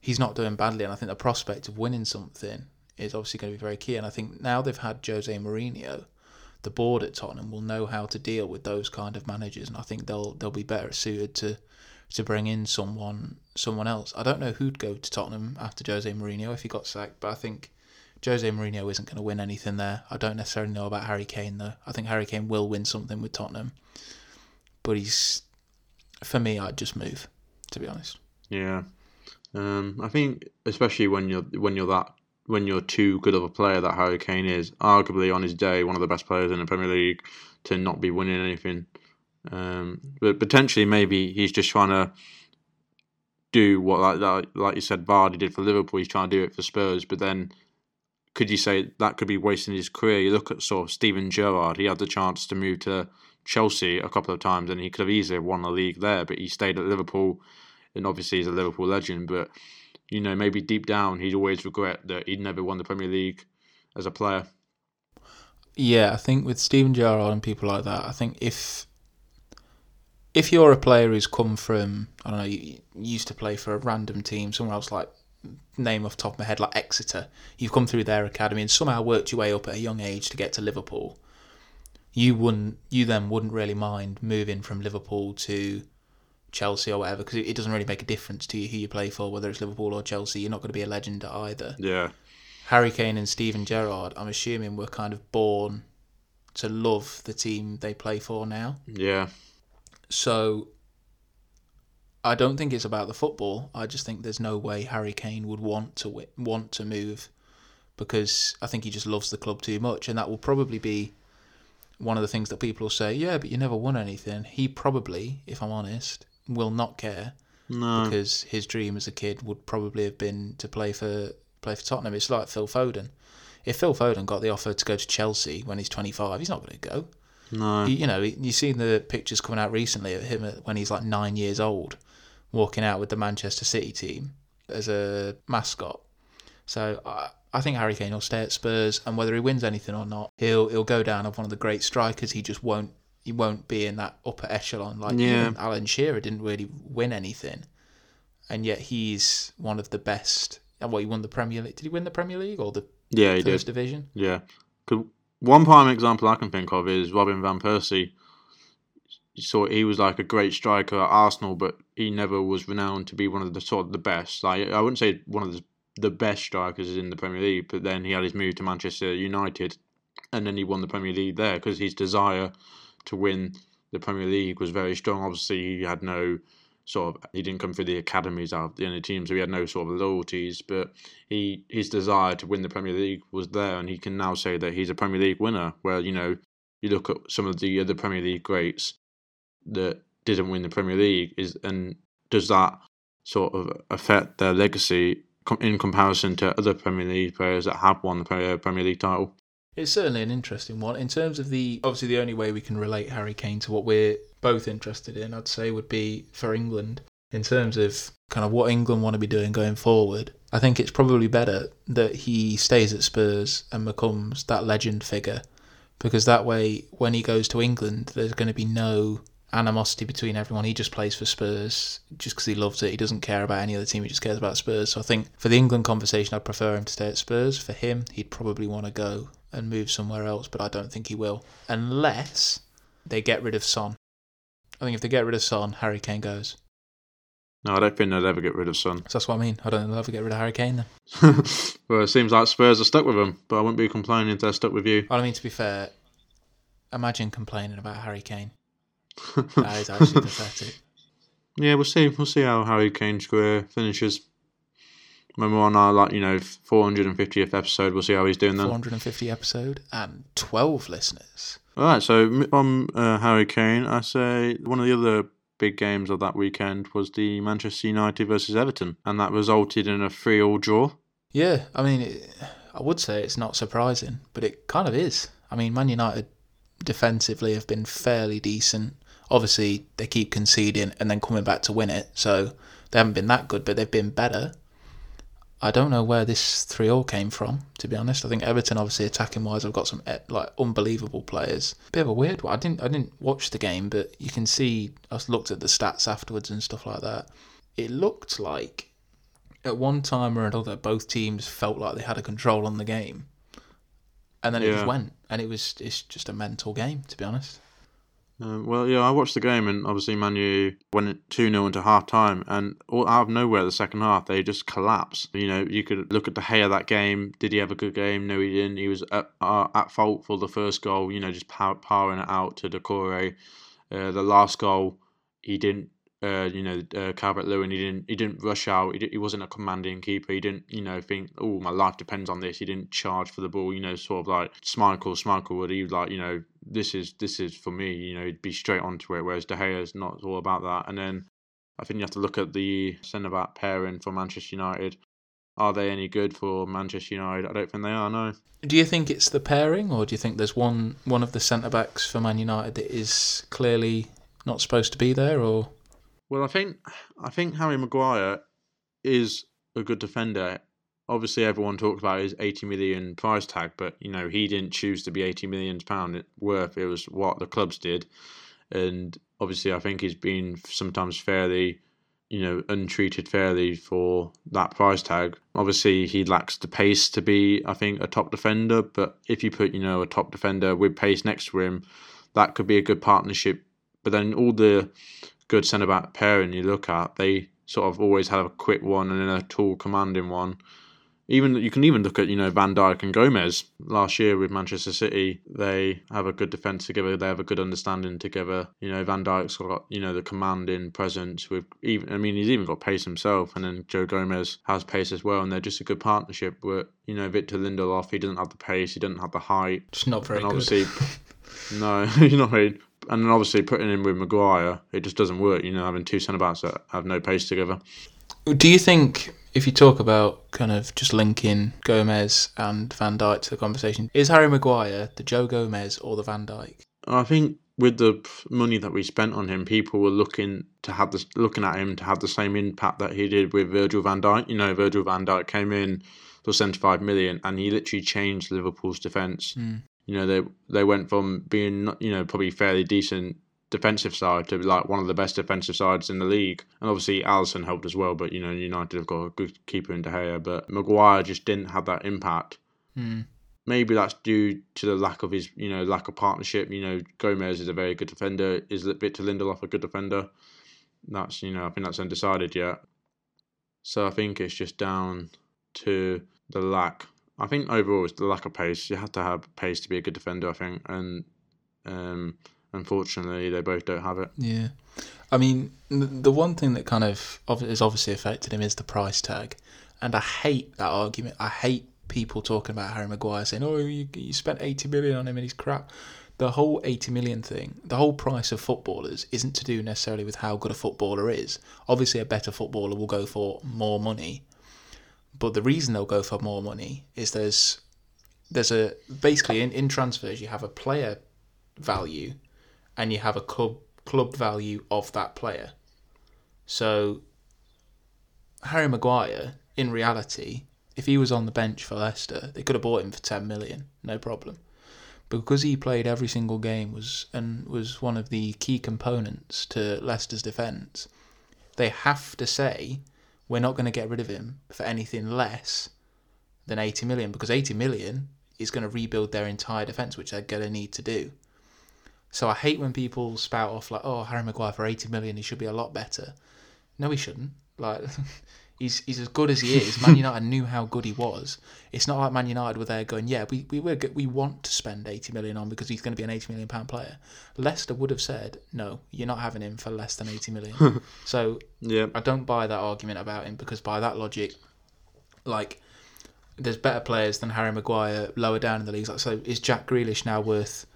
he's not doing badly, and I think the prospect of winning something is obviously going to be very key. And I think now they've had Jose Mourinho, the board at Tottenham will know how to deal with those kind of managers, and I think they'll they'll be better suited to to bring in someone someone else. I don't know who'd go to Tottenham after Jose Mourinho if he got sacked, but I think Jose Mourinho isn't going to win anything there. I don't necessarily know about Harry Kane though. I think Harry Kane will win something with Tottenham, but he's for me. I'd just move, to be honest.
yeah. Um, I think especially when you're when you're that when you're too good of a player that Harry Kane is, arguably on his day one of the best players in the Premier League, to not be winning anything. Um, but potentially maybe he's just trying to do what like like, you said Vardy did for Liverpool. He's trying to do it for Spurs, but then could you say that could be wasting his career? You look at sort of Steven Gerrard. He had the chance to move to Chelsea a couple of times, and he could have easily won the league there. But he stayed at Liverpool, and obviously he's a Liverpool legend. But you know, maybe deep down, he'd always regret that he'd never won the Premier League as a player.
Yeah, I think with Steven Gerrard and people like that, I think if if you're a player who's come from I don't know, you, you used to play for a random team somewhere else, like name off the top of my head, like Exeter, you've come through their academy and somehow worked your way up at a young age to get to Liverpool. You wouldn't, you then wouldn't really mind moving from Liverpool to Chelsea or whatever because it doesn't really make a difference to you who you play for, whether it's Liverpool or Chelsea. You're not going to be a legend at either.
Yeah.
Harry Kane and Steven Gerrard, I'm assuming, were kind of born to love the team they play for now.
Yeah.
So I don't think it's about the football. I just think there's no way Harry Kane would want to wi- want to move because I think he just loves the club too much, and that will probably be one of the things that people will say. Yeah, but you never won anything. He probably, if I'm honest, will not care
No.
because his dream as a kid would probably have been to play for play for Tottenham. It's like Phil Foden. If Phil Foden got the offer to go to Chelsea when he's 25, he's not going to go.
No.
You, you know, you've seen the pictures coming out recently of him when he's like nine years old, walking out with the Manchester City team as a mascot. So I, I think Harry Kane will stay at Spurs, and whether he wins anything or not, he'll he'll go down as one of the great strikers. He just won't he won't be in that upper echelon like
Yeah.
Alan Shearer didn't really win anything, and yet he's one of the best. And what he won the Premier League? Did he win the Premier League or the
yeah, he
First
did.
Division?
Yeah. One prime example I can think of is Robin van Persie. Saw he was like a great striker at Arsenal, but he never was renowned to be one of the sort of the best. Like I wouldn't say one of the the best strikers in the Premier League, but then he had his move to Manchester United, and then he won the Premier League there because his desire to win the Premier League was very strong. Obviously, he had no sort of he didn't come through the academies out of the only team, so he had no sort of loyalties. But he his desire to win the Premier League was there, and he can now say that he's a Premier League winner. Where you know you look at some of the other Premier League greats that didn't win the Premier League, is and does that sort of affect their legacy in comparison to other Premier League players that have won the Premier Premier League title?
It's certainly an interesting one. In terms of the obviously the only way we can relate Harry Kane to what we're both interested in, I'd say would be for England. In terms of kind of what England want to be doing going forward, I think it's probably better that he stays at Spurs and becomes that legend figure because that way when he goes to England there's going to be no animosity between everyone. He just plays for Spurs just because he loves it. He doesn't care about any other team. He just cares about Spurs. So I think for the England conversation, I'd prefer him to stay at Spurs. For him, he'd probably want to go and move somewhere else, but I don't think he will unless they get rid of Son. I think if they get rid of Son, Harry Kane goes.
No, I don't think they'll ever get rid of Son.
So that's what I mean. I don't think they'll ever get rid of Harry Kane then.
well, it seems like Spurs are stuck with him, but I wouldn't be complaining if they're stuck with you.
Well, I mean, to be fair, imagine complaining about Harry Kane. That is actually pathetic.
Yeah, we'll see. We'll see how Harry Kane's career finishes. When we're on our like you know 450th episode, we'll see how he's doing then.
450 episode and 12 listeners.
All right, so on uh, Harry Kane, I say one of the other big games of that weekend was the Manchester United versus Everton, and that resulted in a three-all draw.
Yeah, I mean, it, I would say it's not surprising, but it kind of is. I mean, Man United defensively have been fairly decent. Obviously, they keep conceding and then coming back to win it, so they haven't been that good, but they've been better. I don't know where this three all came from, to be honest. I think Everton, obviously attacking wise, have got some eh, like unbelievable players. Bit of a weird one. I didn't I didn't watch the game, but you can see I looked at the stats afterwards and stuff like that. It looked like at one time or another, both teams felt like they had a control on the game, and then it
Yeah.
just went, and it was it's just a mental game, to be honest.
Um, well, yeah, I watched the game, and obviously Manu went 2 0 into half time, and all, out of nowhere, the second half, they just collapsed. You know, you could look at De Gea that game. Did he have a good game? No, he didn't. He was at, uh, at fault for the first goal, you know, just power, powering it out to Doucouré. Uh, the last goal, he didn't. Uh, you know, uh, Calvert Lewin. He didn't. He didn't rush out. He, he wasn't a commanding keeper. He didn't. You know, think, oh, my life depends on this. He didn't charge for the ball. You know, sort of like Schmeichel. Schmeichel would. He like, you know, this is this is for me. You know, he'd be straight onto it. Whereas De Gea is not all about that. And then I think you have to look at the centre back pairing for Manchester United. are they any good for Manchester United? I don't think they are. No.
Do you think it's the pairing, or do you think there's one one of the centre backs for Man United that is clearly not supposed to be there? Or
Well, I think I think Harry Maguire is a good defender. Obviously, everyone talks about his 80 million price tag, but you know he didn't choose to be 80 million pound worth. It was what the clubs did, and obviously, I think he's been sometimes fairly, you know, untreated fairly for that price tag. Obviously, he lacks the pace to be, I think, a top defender. But if you put, you know, a top defender with pace next to him, that could be a good partnership. But then all the good centre back pairing you look at, they sort of always have a quick one and then a tall, commanding one. Even you can even look at you know Van Dijk and Gomez last year with Manchester City. They have a good defence together. They have a good understanding together. You know Van Dijk's got you know the commanding presence with even I mean he's even got pace himself, and then Joe Gomez has pace as well, and they're just a good partnership. But you know Victor Lindelof, he doesn't have the pace, he doesn't have the height,
just not very
and
good.
no, you're not very. And then obviously putting him with Maguire, it just doesn't work. You know having two centre backs that have no pace together.
Do you think, if you talk about kind of just linking Gomez and Van Dijk to the conversation, is Harry Maguire the Joe Gomez or the Van Dijk?
I think with the money that we spent on him, people were looking to have this, looking at him to have the same impact that he did with Virgil Van Dijk. You know, Virgil Van Dijk came in for seventy five million, and he literally changed Liverpool's defence.
Mm.
You know, they they went from being you know probably fairly decent defensive side to like one of the best defensive sides in the league. And obviously Alisson helped as well, but you know United have got a good keeper in De Gea, but Maguire just didn't have that impact.
Mm.
Maybe that's due to the lack of his, you know, lack of partnership. You know, Gomez is a very good defender. Is Victor Lindelof a good defender? That's you know, I think that's undecided yet. So I think it's just down to the lack. I think overall it's the lack of pace. You have to have pace to be a good defender. I think, and um, unfortunately they both don't have it.
Yeah. I mean, the one thing that kind of has obviously affected him is the price tag. And I hate that argument. I hate people talking about Harry Maguire saying, oh, you, you spent 80 million on him and he's crap. The whole 80 million thing, the whole price of footballers isn't to do necessarily with how good a footballer is. Obviously, a better footballer will go for more money. But the reason they'll go for more money is there's there's a basically in, in transfers you have a player value and you have a club club value of that player. So Harry Maguire, in reality, if he was on the bench for Leicester, they could have bought him for ten million, no problem. Because he played every single game was and was one of the key components to Leicester's defence, they have to say we're not going to get rid of him for anything less than 80 million because 80 million is going to rebuild their entire defence, which they're going to need to do. So I hate when people spout off like, "Oh, Harry Maguire for 80 million, he should be a lot better." No, he shouldn't. Like, he's he's as good as he is. Man United knew how good he was. It's not like Man United were there going, "Yeah, we we were we want to spend 80 million on because he's going to be an 80 million pound player." Leicester would have said, "No, you're not having him for less than 80 million." so
Yeah,
I don't buy that argument about him because by that logic, like, there's better players than Harry Maguire lower down in the leagues. Like, so is Jack Grealish now worth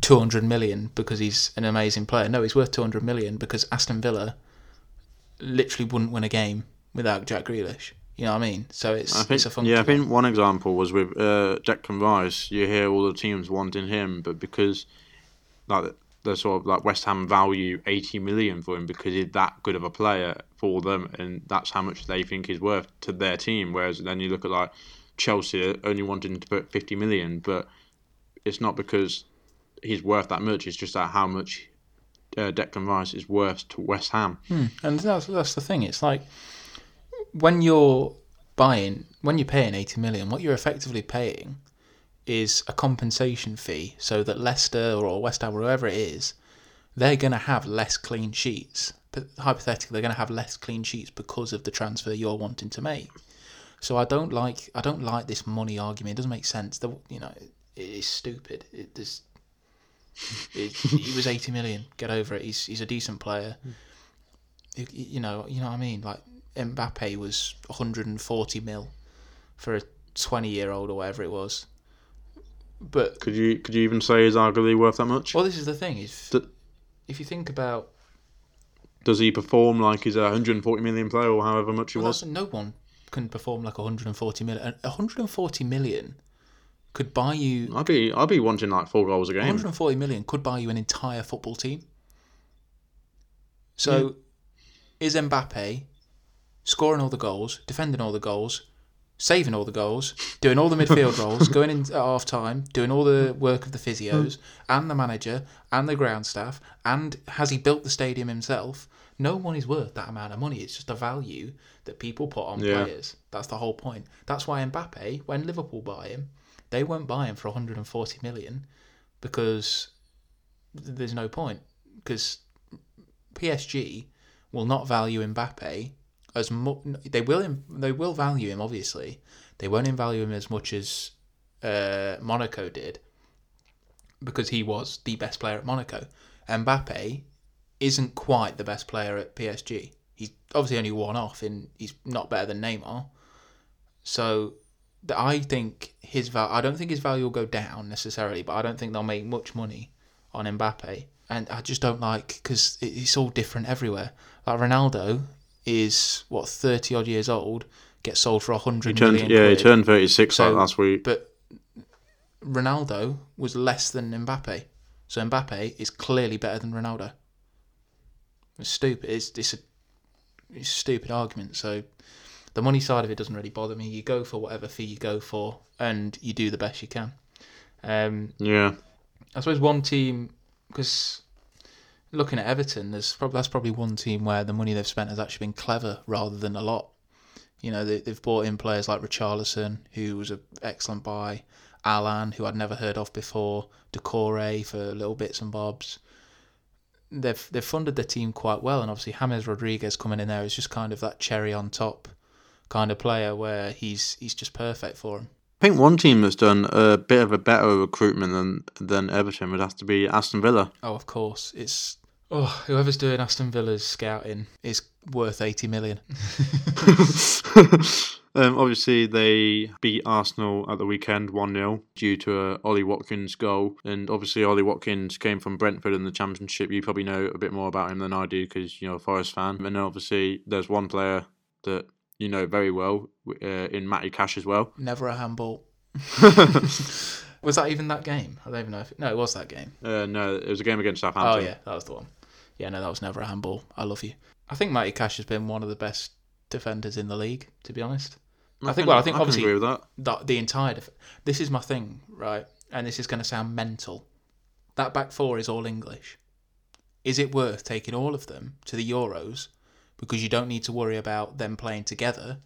200 million because he's an amazing player? No, he's worth 200 million because Aston Villa literally wouldn't win a game without Jack Grealish. You know what I mean? So it's
I think,
it's a function.
yeah, I think one example was with uh, Declan Rice. You hear all the teams wanting him, but because like the sort of like West Ham value eighty million for him because he's that good of a player for them, and that's how much they think he's worth to their team. Whereas then you look at like Chelsea only wanting to put fifty million, but it's not because he's worth that much. It's just that how much uh, Declan Rice is worth to West Ham.
Hmm. And that's that's the thing. It's like when you're buying, when you're paying eighty million, what you're effectively paying is a compensation fee, so that Leicester or West Ham or whoever it is, they're going to have less clean sheets. But hypothetically, they're going to have less clean sheets because of the transfer you're wanting to make. So I don't like I don't like this money argument. It doesn't make sense. The, you know, it is stupid. It he was eighty million. Get over it. He's he's a decent player. Hmm. You, you know you know what I mean. Like Mbappe was one hundred and forty mil for a twenty year old or whatever it was. But
Could you could you even say he's arguably worth that much?
well, this is the thing. If
D-
if you think about
Does he perform like he's a 140 million player or however much he
well,
was?
no one couldn't perform like 140 million. And 140 million could buy you
I'd be I'd be wanting like four goals a game.
140 million could buy you an entire football team. So, is Mbappe scoring all the goals, defending all the goals, saving all the goals, doing all the midfield roles, going in at half time, doing all the work of the physios and the manager and the ground staff, and has he built the stadium himself? No one is worth that amount of money. It's just a value that people put on
Yeah.
players. That's the whole point. That's why Mbappe, when Liverpool buy him, they won't buy him for 140 million because there's no point. Because PSG will not value Mbappe as much. They will. They will value him. Obviously, they won't value him as much as uh, Monaco did because he was the best player at Monaco. Mbappe isn't quite the best player at PSG. He's obviously only one off, and he's not better than Neymar. So I think his val. I don't think his value will go down necessarily, but I don't think they'll make much money on Mbappe. And I just don't like because it's all different everywhere. Like Ronaldo is what thirty odd years old, gets sold for a hundred
turned
million.
yeah, he turned thirty six
So-
like last week.
But Ronaldo was less than Mbappe, so Mbappe is clearly better than Ronaldo. It's stupid. It's it's a, it's a stupid argument. So the money side of it doesn't really bother me. You go for whatever fee you go for, and you do the best you can. Um,
Yeah.
I suppose one team because looking at Everton, there's probably that's probably one team where the money they've spent has actually been clever rather than a lot. You know, they, they've brought in players like Richarlison, who was an excellent buy, Allan, who I'd never heard of before, Doucouré for little bits and bobs. They've they've funded their team quite well, and obviously James Rodriguez coming in there is just kind of that cherry on top kind of player where he's he's just perfect for him.
I think one team that's done a bit of a better recruitment than than Everton would have to be Aston Villa.
Oh, of course. It's oh, whoever's doing Aston Villa's scouting is worth eighty million.
um, obviously, they beat Arsenal at the weekend 1 0 due to a Ollie Watkins goal. And obviously, Ollie Watkins came from Brentford in the Championship. You probably know a bit more about him than I do because you're a Forest fan. And obviously, there's one player that you know very well uh, in Matty Cash as well.
Never a handball. Was that even that game? I don't even know if no, it was that game.
Uh, no, it was a game against Southampton.
Oh
Southampton.
yeah, that was the one. Yeah, no, that was never a handball. I love you. I think Matty Cash has been one of the best defenders in the league, to be honest. I think-
can-
well, I think
can
obviously-
that.
The, the entire def- this is my thing, right? And this is going to sound mental. That back four is all English. Is it worth taking all of them to the Euros because you don't need to worry about them playing together?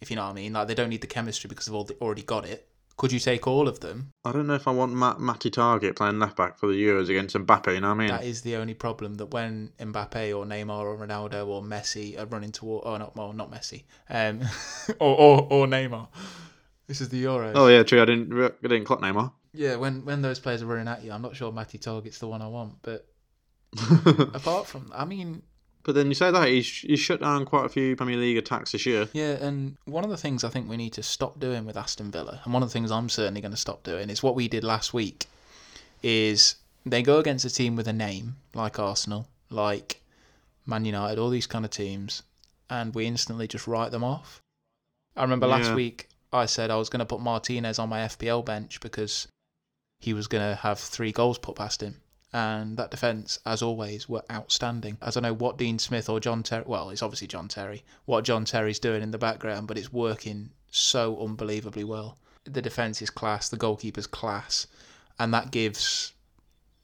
If you know what I mean, like they don't need the chemistry because they've already got it. Could you take all of them
I don't know if I want Matt, Matty Targett playing left back for the Euros against Mbappe. You know what I mean?
That is the only problem that when Mbappe or Neymar or Ronaldo or Messi are running toward, oh not well, not Messi, um, or, or or Neymar. This is the Euros.
oh yeah, true. I didn't. I didn't clock Neymar.
Yeah, when when those players are running at you, I'm not sure Matty Targett's the one I want. But apart from, I mean,
But then you say that he's he's shut down quite a few Premier League attacks this year.
yeah, and one of the things I think we need to stop doing with Aston Villa, and one of the things I'm certainly going to stop doing, is what we did last week. Is they go against a team with a name like Arsenal, like Man United, all these kind of teams, and we instantly just write them off. I remember last
Yeah.
week I said I was going to put Martinez on my FPL bench because he was going to have three goals put past him. And that defence, as always, were outstanding. As I know what Dean Smith or John Terry, well, it's obviously John Terry, what John Terry's doing in the background, but it's working so unbelievably well. The defence is class, the goalkeeper's class, and that gives,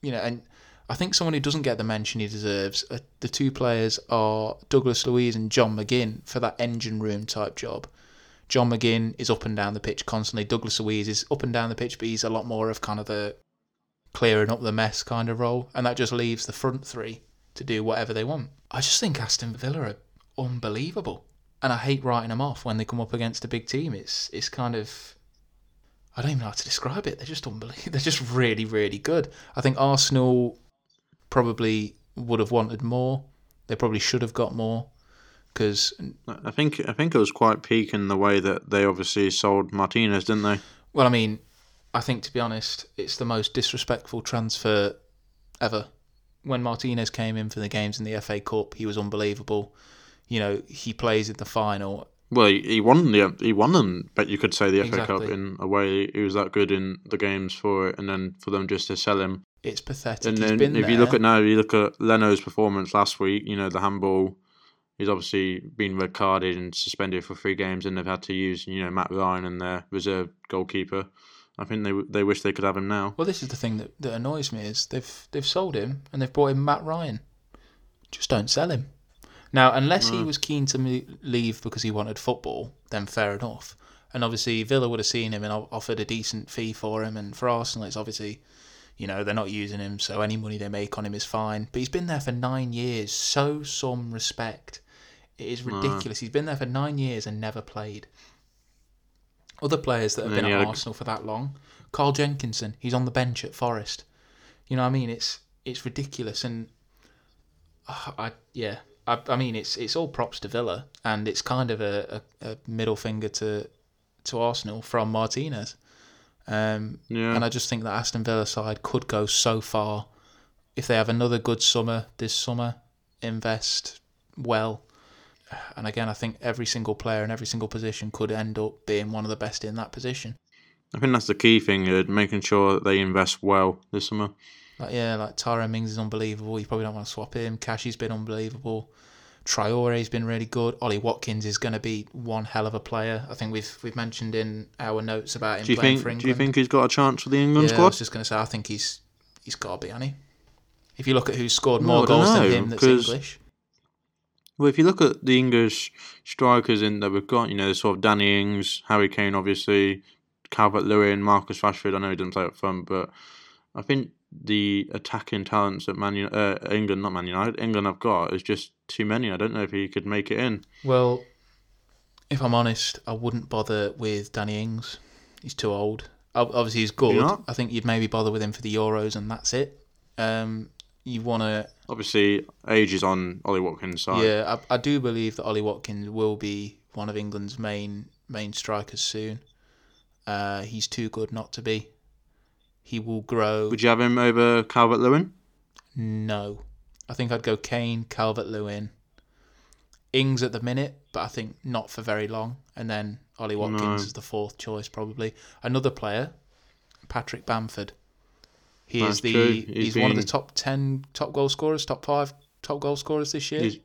you know, and I think someone who doesn't get the mention he deserves, uh, the two players are Douglas Luiz and John McGinn for that engine room type job. John McGinn is up and down the pitch constantly. Douglas Luiz is up and down the pitch, but he's a lot more of kind of the clearing up the mess kind of role, and that just leaves the front three to do whatever they want. I just think Aston Villa are unbelievable, and I hate writing them off when they come up against a big team. It's it's kind of I don't even know how to describe it. They're just unbelievable. They're just really really good. I think Arsenal probably would have wanted more. They probably should have got more because
I think I think it was quite peak in the way that they obviously sold Martinez, didn't they?
Well, I mean, I think to be honest, it's the most disrespectful transfer ever. When Martinez came in for the games in the FA Cup, he was unbelievable. You know, he plays in the final.
Well, he, won the he won them, but you could say the FA Cup in a way. He was that good in the games for it, and then for them just to sell him.
It's pathetic.
And then if you look at now, you look at Leno's performance last week. You know the handball. He's obviously been red carded and suspended for three games, and they've had to use you know Matt Ryan and their reserve goalkeeper. I think they they wish they could have him now.
Well, this is the thing that, that annoys me is they've they've sold him and they've brought in Matt Ryan. Just don't sell him. Now, unless he was keen to leave because he wanted football, then fair enough. And obviously Villa would have seen him and offered a decent fee for him. And for Arsenal, it's obviously, you know, they're not using him, so any money they make on him is fine. But he's been there for nine years. Show some respect. It is
No.
ridiculous. He's been there for nine years and never played. Other players that have been at
had
Arsenal for that long, Carl Jenkinson, he's on the bench at Forest. You know what I mean? It's it's ridiculous, and uh, I yeah, I, I mean it's it's all props to Villa, and it's kind of a, a, a middle finger to to Arsenal from Martinez. Um,
Yeah,
and I just think that Aston Villa side could go so far if they have another good summer this summer, invest well. And again, I think every single player in every single position could end up being one of the best in that position.
I think that's the key thing, uh, making sure that they invest well this summer.
Like yeah, like Tyrone Mings is unbelievable. You probably don't want to swap him. Cashy's been unbelievable. Traoré's been really good. Ollie Watkins is going to be one hell of a player. I think we've we've mentioned in our notes about him
Do you
playing
think?
for England.
Do you think he's got a chance for the England
yeah, I
squad?
was just going to say I think he's he's got to be, he? If you look at who's scored more
I don't
goals than
know,
him, that's English.
Well, if you look at the English strikers in that we've got, you know, sort of Danny Ings, Harry Kane, obviously, Calvert Lewin, Marcus Rashford. I know he didn't play up front, but I think the attacking talents that Man uh, England, not Man United, England have got is just too many. I don't know if he could make it in.
Well, if I'm honest, I wouldn't bother with Danny Ings. He's too old. Obviously, he's good. I think you'd maybe bother with him for the Euros, and that's it. Um, you want to
Obviously, age is on Ollie Watkins' side.
Yeah, I, I do believe that Ollie Watkins will be one of England's main main strikers soon. Uh, he's too good not to be. He will grow.
Would you have him over Calvert Lewin?
No, I think I'd go Kane, Calvert Lewin, Ings at the minute, but I think not for very long. And then Ollie Watkins
No.
is the fourth choice probably. Another player, Patrick Bamford. He
That's
is the
true.
he's,
He's
one of the top ten top goal scorers, top five top goal scorers this year.
He's-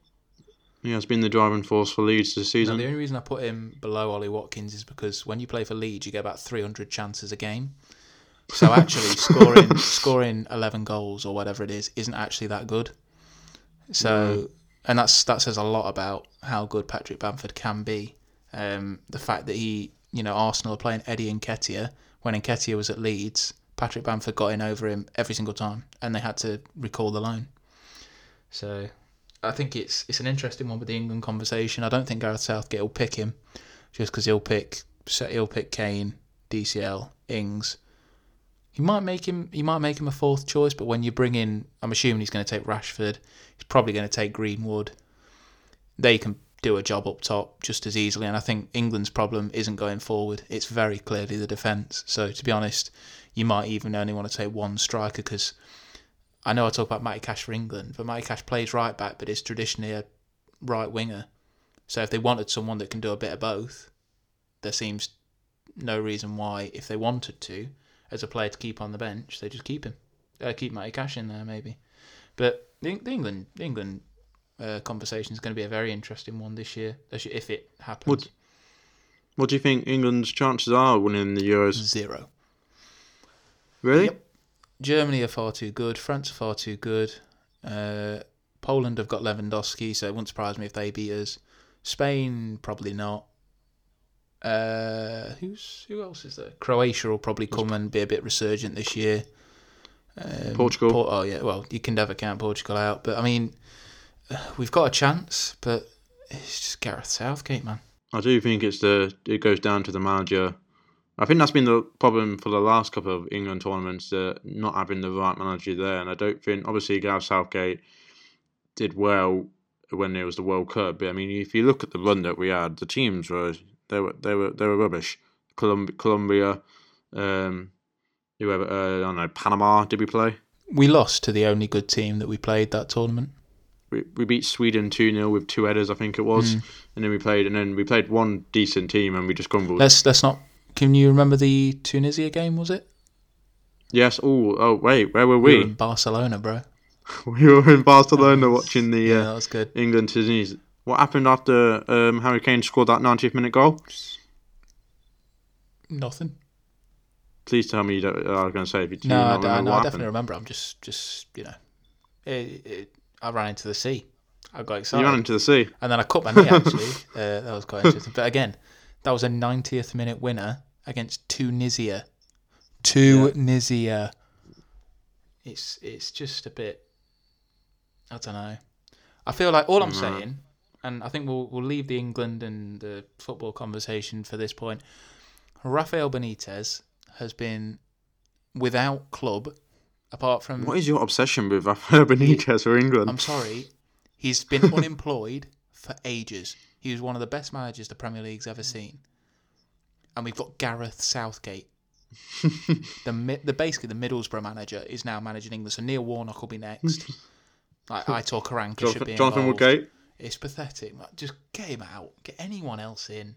He has been the driving force for Leeds this
Now,
season.
the only reason I put him below Ollie Watkins is because when you play for Leeds, you get about 300 chances a game. So actually, scoring scoring 11 goals or whatever it is isn't actually that good. So, and that's that says a lot about how good Patrick Bamford can be. Um, the fact that he, you know, Arsenal are playing Eddie and Nketiah when Nketiah was at Leeds, Patrick Bamford got in over him every single time, and they had to recall the loan. So, I think it's it's an interesting one with the England conversation. I don't think Gareth Southgate will pick him, just because he'll pick he'll pick Kane, DCL, Ings. He might make him he might make him a fourth choice, but when you bring in, I'm assuming he's going to take Rashford. He's probably going to take Greenwood. They can do a job up top just as easily, and I think England's problem isn't going forward. It's very clearly the defence. So to be honest, you might even only want to take one striker because I know I talk about Matty Cash for England, but Matty Cash plays right back, but is traditionally a right winger. So if they wanted someone that can do a bit of both, there seems no reason why, if they wanted to, as a player to keep on the bench, they just keep him, uh, keep Matty Cash in there maybe. But the, the England, the England uh, conversation is going to be a very interesting one this year, if it happens.
Would- What do you think England's chances are of winning the Euros?
Zero.
Really?
Yep. Germany are far too good. France are far too good. Uh, Poland have got Lewandowski, so it wouldn't surprise me if they beat us. Spain probably not. Uh, who's who else is there? Croatia will probably come and be a bit resurgent this year. Um,
Portugal.
Por- oh yeah, well you can never count Portugal out, but I mean we've got a chance, but it's just Gareth Southgate, man.
I do think it's the it goes down to the manager. I think that's been the problem for the last couple of England tournaments, uh, not having the right manager there. And I don't think, obviously, Gareth Southgate did well when it was the World Cup. But I mean, if you look at the run that we had, the teams were they were they were they were rubbish. Colombia, Colombia um, whoever uh, I don't know, Panama. Did we play?
We lost to the only good team that we played that tournament.
We, we beat Sweden two 0 with two headers, I think it was,
Mm.
and then we played and then we played one decent team and we just crumbled.
Let's let's not. Can you remember the Tunisia game? Was it?
yes. Oh, oh, wait, where were
We were in Barcelona, bro.
we were in Barcelona watching the
Yeah,
uh,
that was good.
England Tunisia. What happened after um, Harry Kane scored that 90th minute goal?
Nothing.
Please tell me you don't. I was going to say if you do
No, I, I-
remember
no, I definitely remember. I'm just just you know, it, it, I ran into the sea. I got excited.
You ran into the sea.
and then I cut my knee. Actually, uh, that was quite interesting. But again, that was a 90th minute winner against Tunisia. Tunisia. It's it's just a bit. I don't know. I feel like all I'm
No.
saying, and I think we'll we'll leave the England and the football conversation for this point. Rafael Benitez has been without club, apart from
What is your obsession with Rafael Benitez for England?
I'm sorry, he's been unemployed for ages. He was one of the best managers the Premier League's ever seen, and we've got Gareth Southgate. the the basically the Middlesbrough manager is now managing England. So Neil Warnock will be next. Like Aitor Karanka should be
Jonathan, Jonathan. Woodgate.
It's pathetic. Like, just get him out. Get anyone else in.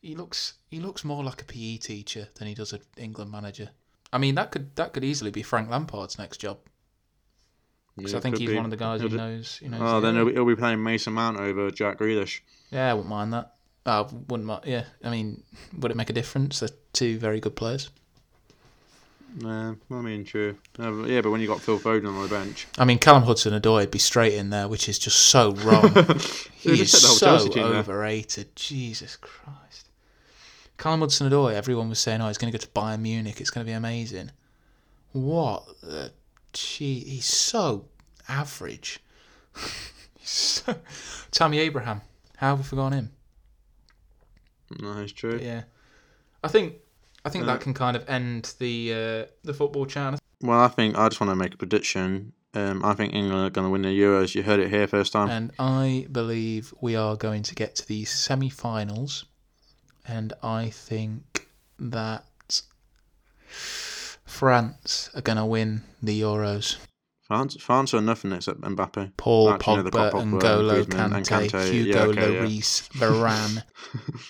He looks he looks more like a PE teacher than he does an England manager. I mean that could that could easily be Frank Lampard's next job because
Yeah,
I think he's
be.
one of the guys who knows. You know.
Oh, then he'll be, he'll be playing Mason Mount over Jack Grealish.
yeah, I wouldn't mind that. I wouldn't mind. Yeah, I mean, would it make a difference? They're two very good players.
Yeah, I mean, true. Uh, but yeah, but when you got Phil Foden on the bench,
I mean, Callum Hudson-Odoi would be straight in there, which is just so wrong. he is
just set the whole
so overrated. Jesus Christ. Callum Hudson-Odoi, everyone was saying, oh, he's going to go to Bayern Munich. It's going to be amazing. What? The, gee, he's so average. he's so... Tammy Abraham. How have we forgotten him?
no, it's true.
But yeah. I think I think
Uh,
that can kind of end the uh, the football chat.
Well, I think I just want to make a prediction. Um, I think England are going to win the Euros. You heard it here first time.
And I believe we are going to get to the semi finals. And I think that France are going to win the Euros.
France, France are nothing except Mbappe.
Paul
Actually, no,
Pogba,
Pogba,
N'Golo
Griezmann and
Kante,
Kante.
Hugo
Yeah, okay, yeah.
Lloris, Varane,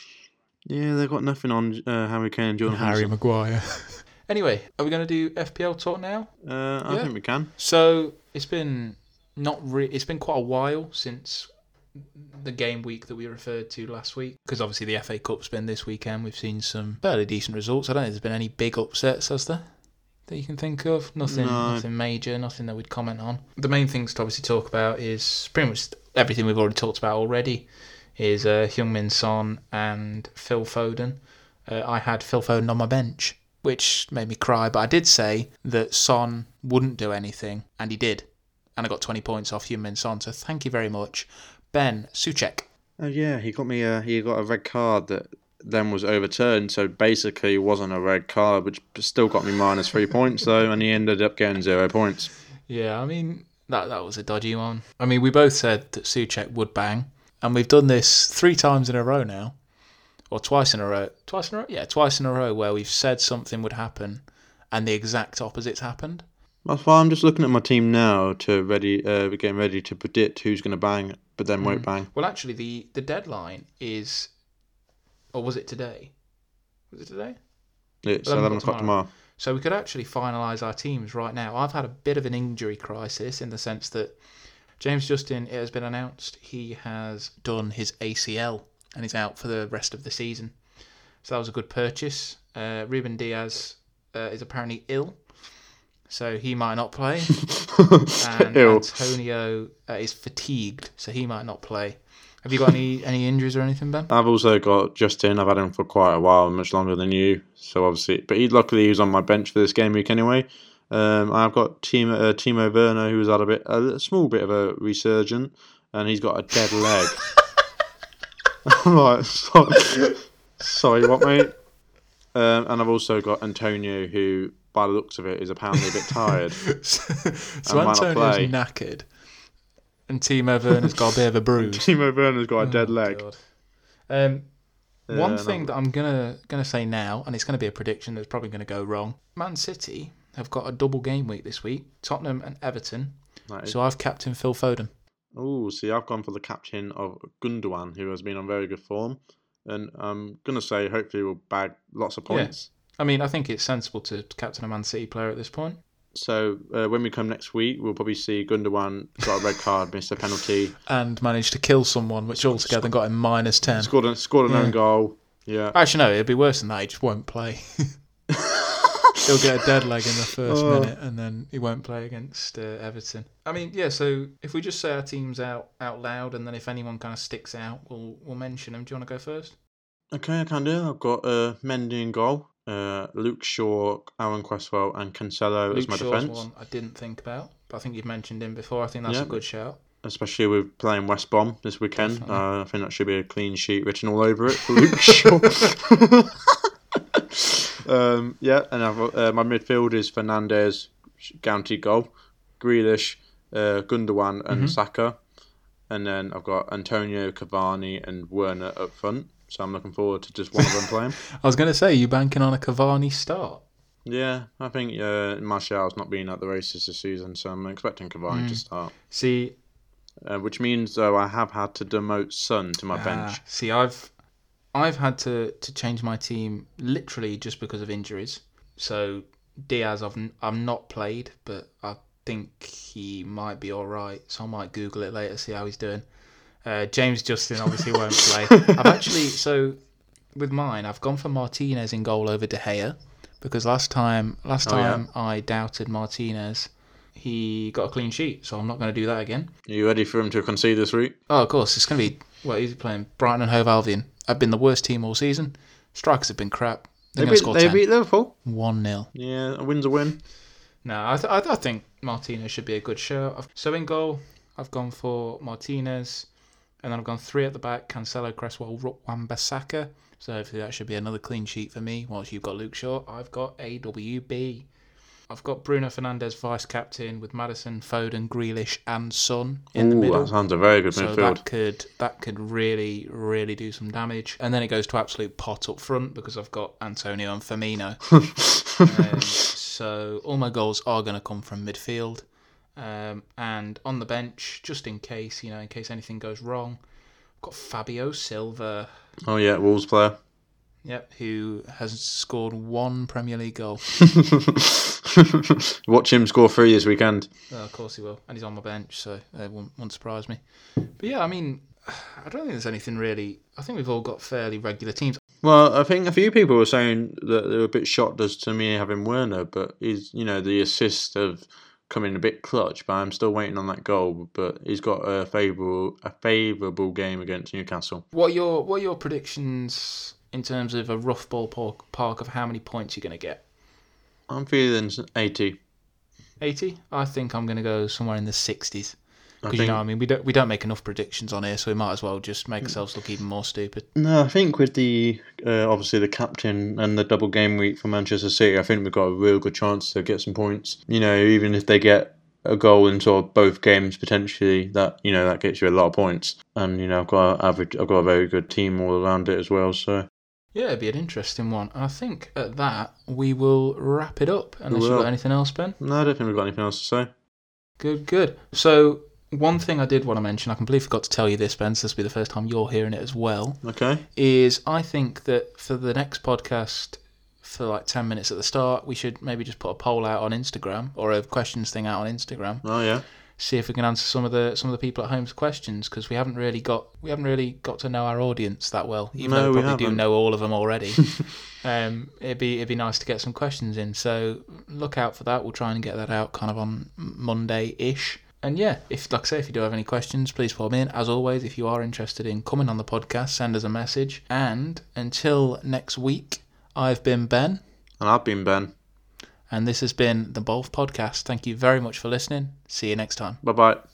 Yeah, they've got nothing on uh, Harry Kane and Jordan
Harry Maguire. anyway, are we going to do FPL talk now?
Uh, I
Yeah.
think we can.
So it's been not re- it's been quite a while since the game week that we referred to last week because obviously the FA Cup's been this weekend. We've seen some fairly decent results. I don't think there's been any big upsets, has there? That you can think of? Nothing,
No.
nothing major, nothing that we'd comment on. The main things to obviously talk about is pretty much everything we've already talked about already. Is uh, Heung-Min Son and Phil Foden. Uh, I had Phil Foden on my bench, which made me cry. But I did say that Son wouldn't do anything, and he did. And I got 20 points off Heung-Min Son. So thank you very much. Ben Souček.
Oh yeah, he got me. A, he got a red card that then was overturned. So basically, it wasn't a red card, which still got me minus three points though, and he ended up getting zero points.
Yeah, I mean that that was a dodgy one. I mean, we both said that Souček would bang, and we've done this three times in a row now, or twice in a row. Twice in a row, yeah, twice in a row where we've said something would happen, and the exact opposite's happened.
That's why I'm just looking at my team now to ready, uh, getting ready to predict who's going to bang, but then won't bang.
Well, actually, the the deadline is, or was it today? Was it today?
It's
Eleven
eleven
o'clock
o'clock tomorrow.
So we could actually finalise our teams right now. I've had a bit of an injury crisis in the sense that James Justin, it has been announced he has done his ACL and is out for the rest of the season. So that was a good purchase. Uh, Ruben Dias uh, is apparently ill, so he might not play. And. Antonio uh, is fatigued, so he might not play. Have you got any any injuries or anything, Ben?
I've also got Justin. I've had him for quite a while, much longer than you. So obviously, but he luckily he was on my bench for this game week anyway. Um, I've got Timo, uh, Timo Werner, who has had a bit, a small bit of a resurgent, and he's got a dead leg. I'm like, sorry, sorry, what, mate? Um, and I've also got Antonio, who, by the looks of it, is apparently a bit tired.
so Antonio's knackered, and Timo Werner's got a bit of a bruise.
Timo Werner's got a dead
Oh,
leg.
God. Um, one thing that I'm gonna gonna say now, and it's gonna be a prediction that's probably gonna go wrong. Man City have got a double game week this week: Tottenham and Everton. So I've captained Phil Foden.
Oh, see, I've gone for the captain of Gundogan, who has been on very good form, and I'm gonna say hopefully we'll bag lots of
Yeah. I mean, I think it's sensible to captain a Man City player at this point.
So uh, when we come next week, we'll probably see Gundogan got a red card, missed a penalty,
And managed to kill someone, which altogether got him minus 10.
scored a, scored an
Yeah.
own goal. Yeah.
Actually, no, it'd be worse than that. He just won't play. He'll get a dead leg in the first
Oh.
minute, and then he won't play against uh, Everton. I mean, yeah. So if we just say our teams out out loud, and then if anyone kind of sticks out, we'll we'll mention them. Do you want to go first?
Okay, I can do. I've got uh, Mendy in goal, uh, Luke Shaw, Aaron Cresswell, and Cancelo as my
Shaw's
defence.
one I didn't think about, but I think you've mentioned him before. I think that's
Yeah.
a good shout.
Especially with playing West Brom this weekend. Uh, I think that should be a clean sheet written all over it for Luke Shaw. um, yeah, and I've, uh, my midfield is Fernandes, guaranteed goal, Grealish, uh, Gundogan, and
Mhm.
Saka. And then I've got Antonio, Cavani, and Werner up front. So I'm looking forward to just one of them playing.
I was going to say you banking on a Cavani start.
Yeah, I think uh, Martial's not been at the races this season, so I'm expecting Cavani to
Mm.
start.
See,
Uh, which means, though, I have had to demote Son to my bench.
Ah, see, I've I've had to, to change my team literally just because of injuries. So Dias, I've I've not played, but I think he might be all right. So I might Google it later, see how he's doing. Uh, James Justin obviously won't play. I've actually so with mine, I've gone for Martinez in goal over De Gea because last time last
Oh, yeah.
time I doubted Martinez, he got a clean sheet. So I'm not going to do that again.
Are you ready for him to concede this week?
Oh, of course. It's going to be, well, he's playing Brighton and Hove Albion. I've been the worst team all season. Strikers have been crap. They're
They beat,
score
they
10.
beat Liverpool.
1 0.
Yeah, a win's a win.
No, I, th- I, th- I think Martinez should be a good show. I've- So in goal, I've gone for Martinez. And then I've gone three at the back Cancelo, Cresswell, Wan-Bissaka. So hopefully that should be another clean sheet for me. Whilst you've got Luke Shaw, I've got AWB. I've got Bruno Fernandes vice captain with Maddison, Foden, Grealish, and Son in the
Ooh,
middle.
that sounds a very good
So
midfield.
that could that could really really do some damage, and then it goes to absolute pot up front because I've got Antonio and Firmino. um, so all my goals are going to come from midfield, um, and on the bench just in case you know in case anything goes wrong, I've got Fabio Silva.
oh, yeah, Wolves player.
Yep, who has scored one Premier League goal.
Watch him score three this weekend.
Oh, of course he will, and he's on my bench, so it won't, won't surprise me. But yeah, I mean, I don't think there's anything really. I think we've all got fairly regular teams.
Well, I think a few people were saying that they were a bit shocked as to me having Werner, but he's, you know, the assist of coming a bit clutch, but I'm still waiting on that goal. But he's got a favourable a favourable game against Newcastle.
What are your what are your predictions in terms of a rough ballpark park of how many points you're going to get?
I'm feeling 80.
80? I think I'm going to go somewhere in the 60s.
I
Because you know, I mean, we don't we don't make enough predictions on here, so we might as well just make ourselves look even more stupid.
No, I think with the uh, obviously the captain and the double game week for Manchester City, I think we've got a real good chance to get some points. You know, even if they get a goal in sort of both games potentially, that you know that gets you a lot of points. And you know, I've got average, I've got a very good team all around it as well. So
Yeah, it'd be an interesting one. And I think at that we will wrap it up. Unless you've got anything else, Ben.
no, I don't think we've got anything else to say.
Good, good. So one thing I did want to mention, I completely forgot to tell you this, Ben. So this will be the first time you're hearing it as well.
Okay.
is I think that for the next podcast, for like 10 minutes at the start, we should maybe just put a poll out on Instagram or a questions thing out on Instagram.
Oh yeah.
See if we can answer some of the some of the people at home's questions because we haven't really got we haven't really got to know our audience that well. Even
No,
though we
we
probably do
haven't.
know all of them already. um, it'd be it'd be nice to get some questions in. So look out for that. We'll try and get that out kind of on Monday ish. And yeah, if like I say, if you do have any questions, please put them in. As always, if you are interested in coming on the podcast, send us a message. And until next week, I've been Ben,
And I've been Ben.
and this has been the Bolf Podcast. Thank you very much for listening. See you next time.
Bye bye.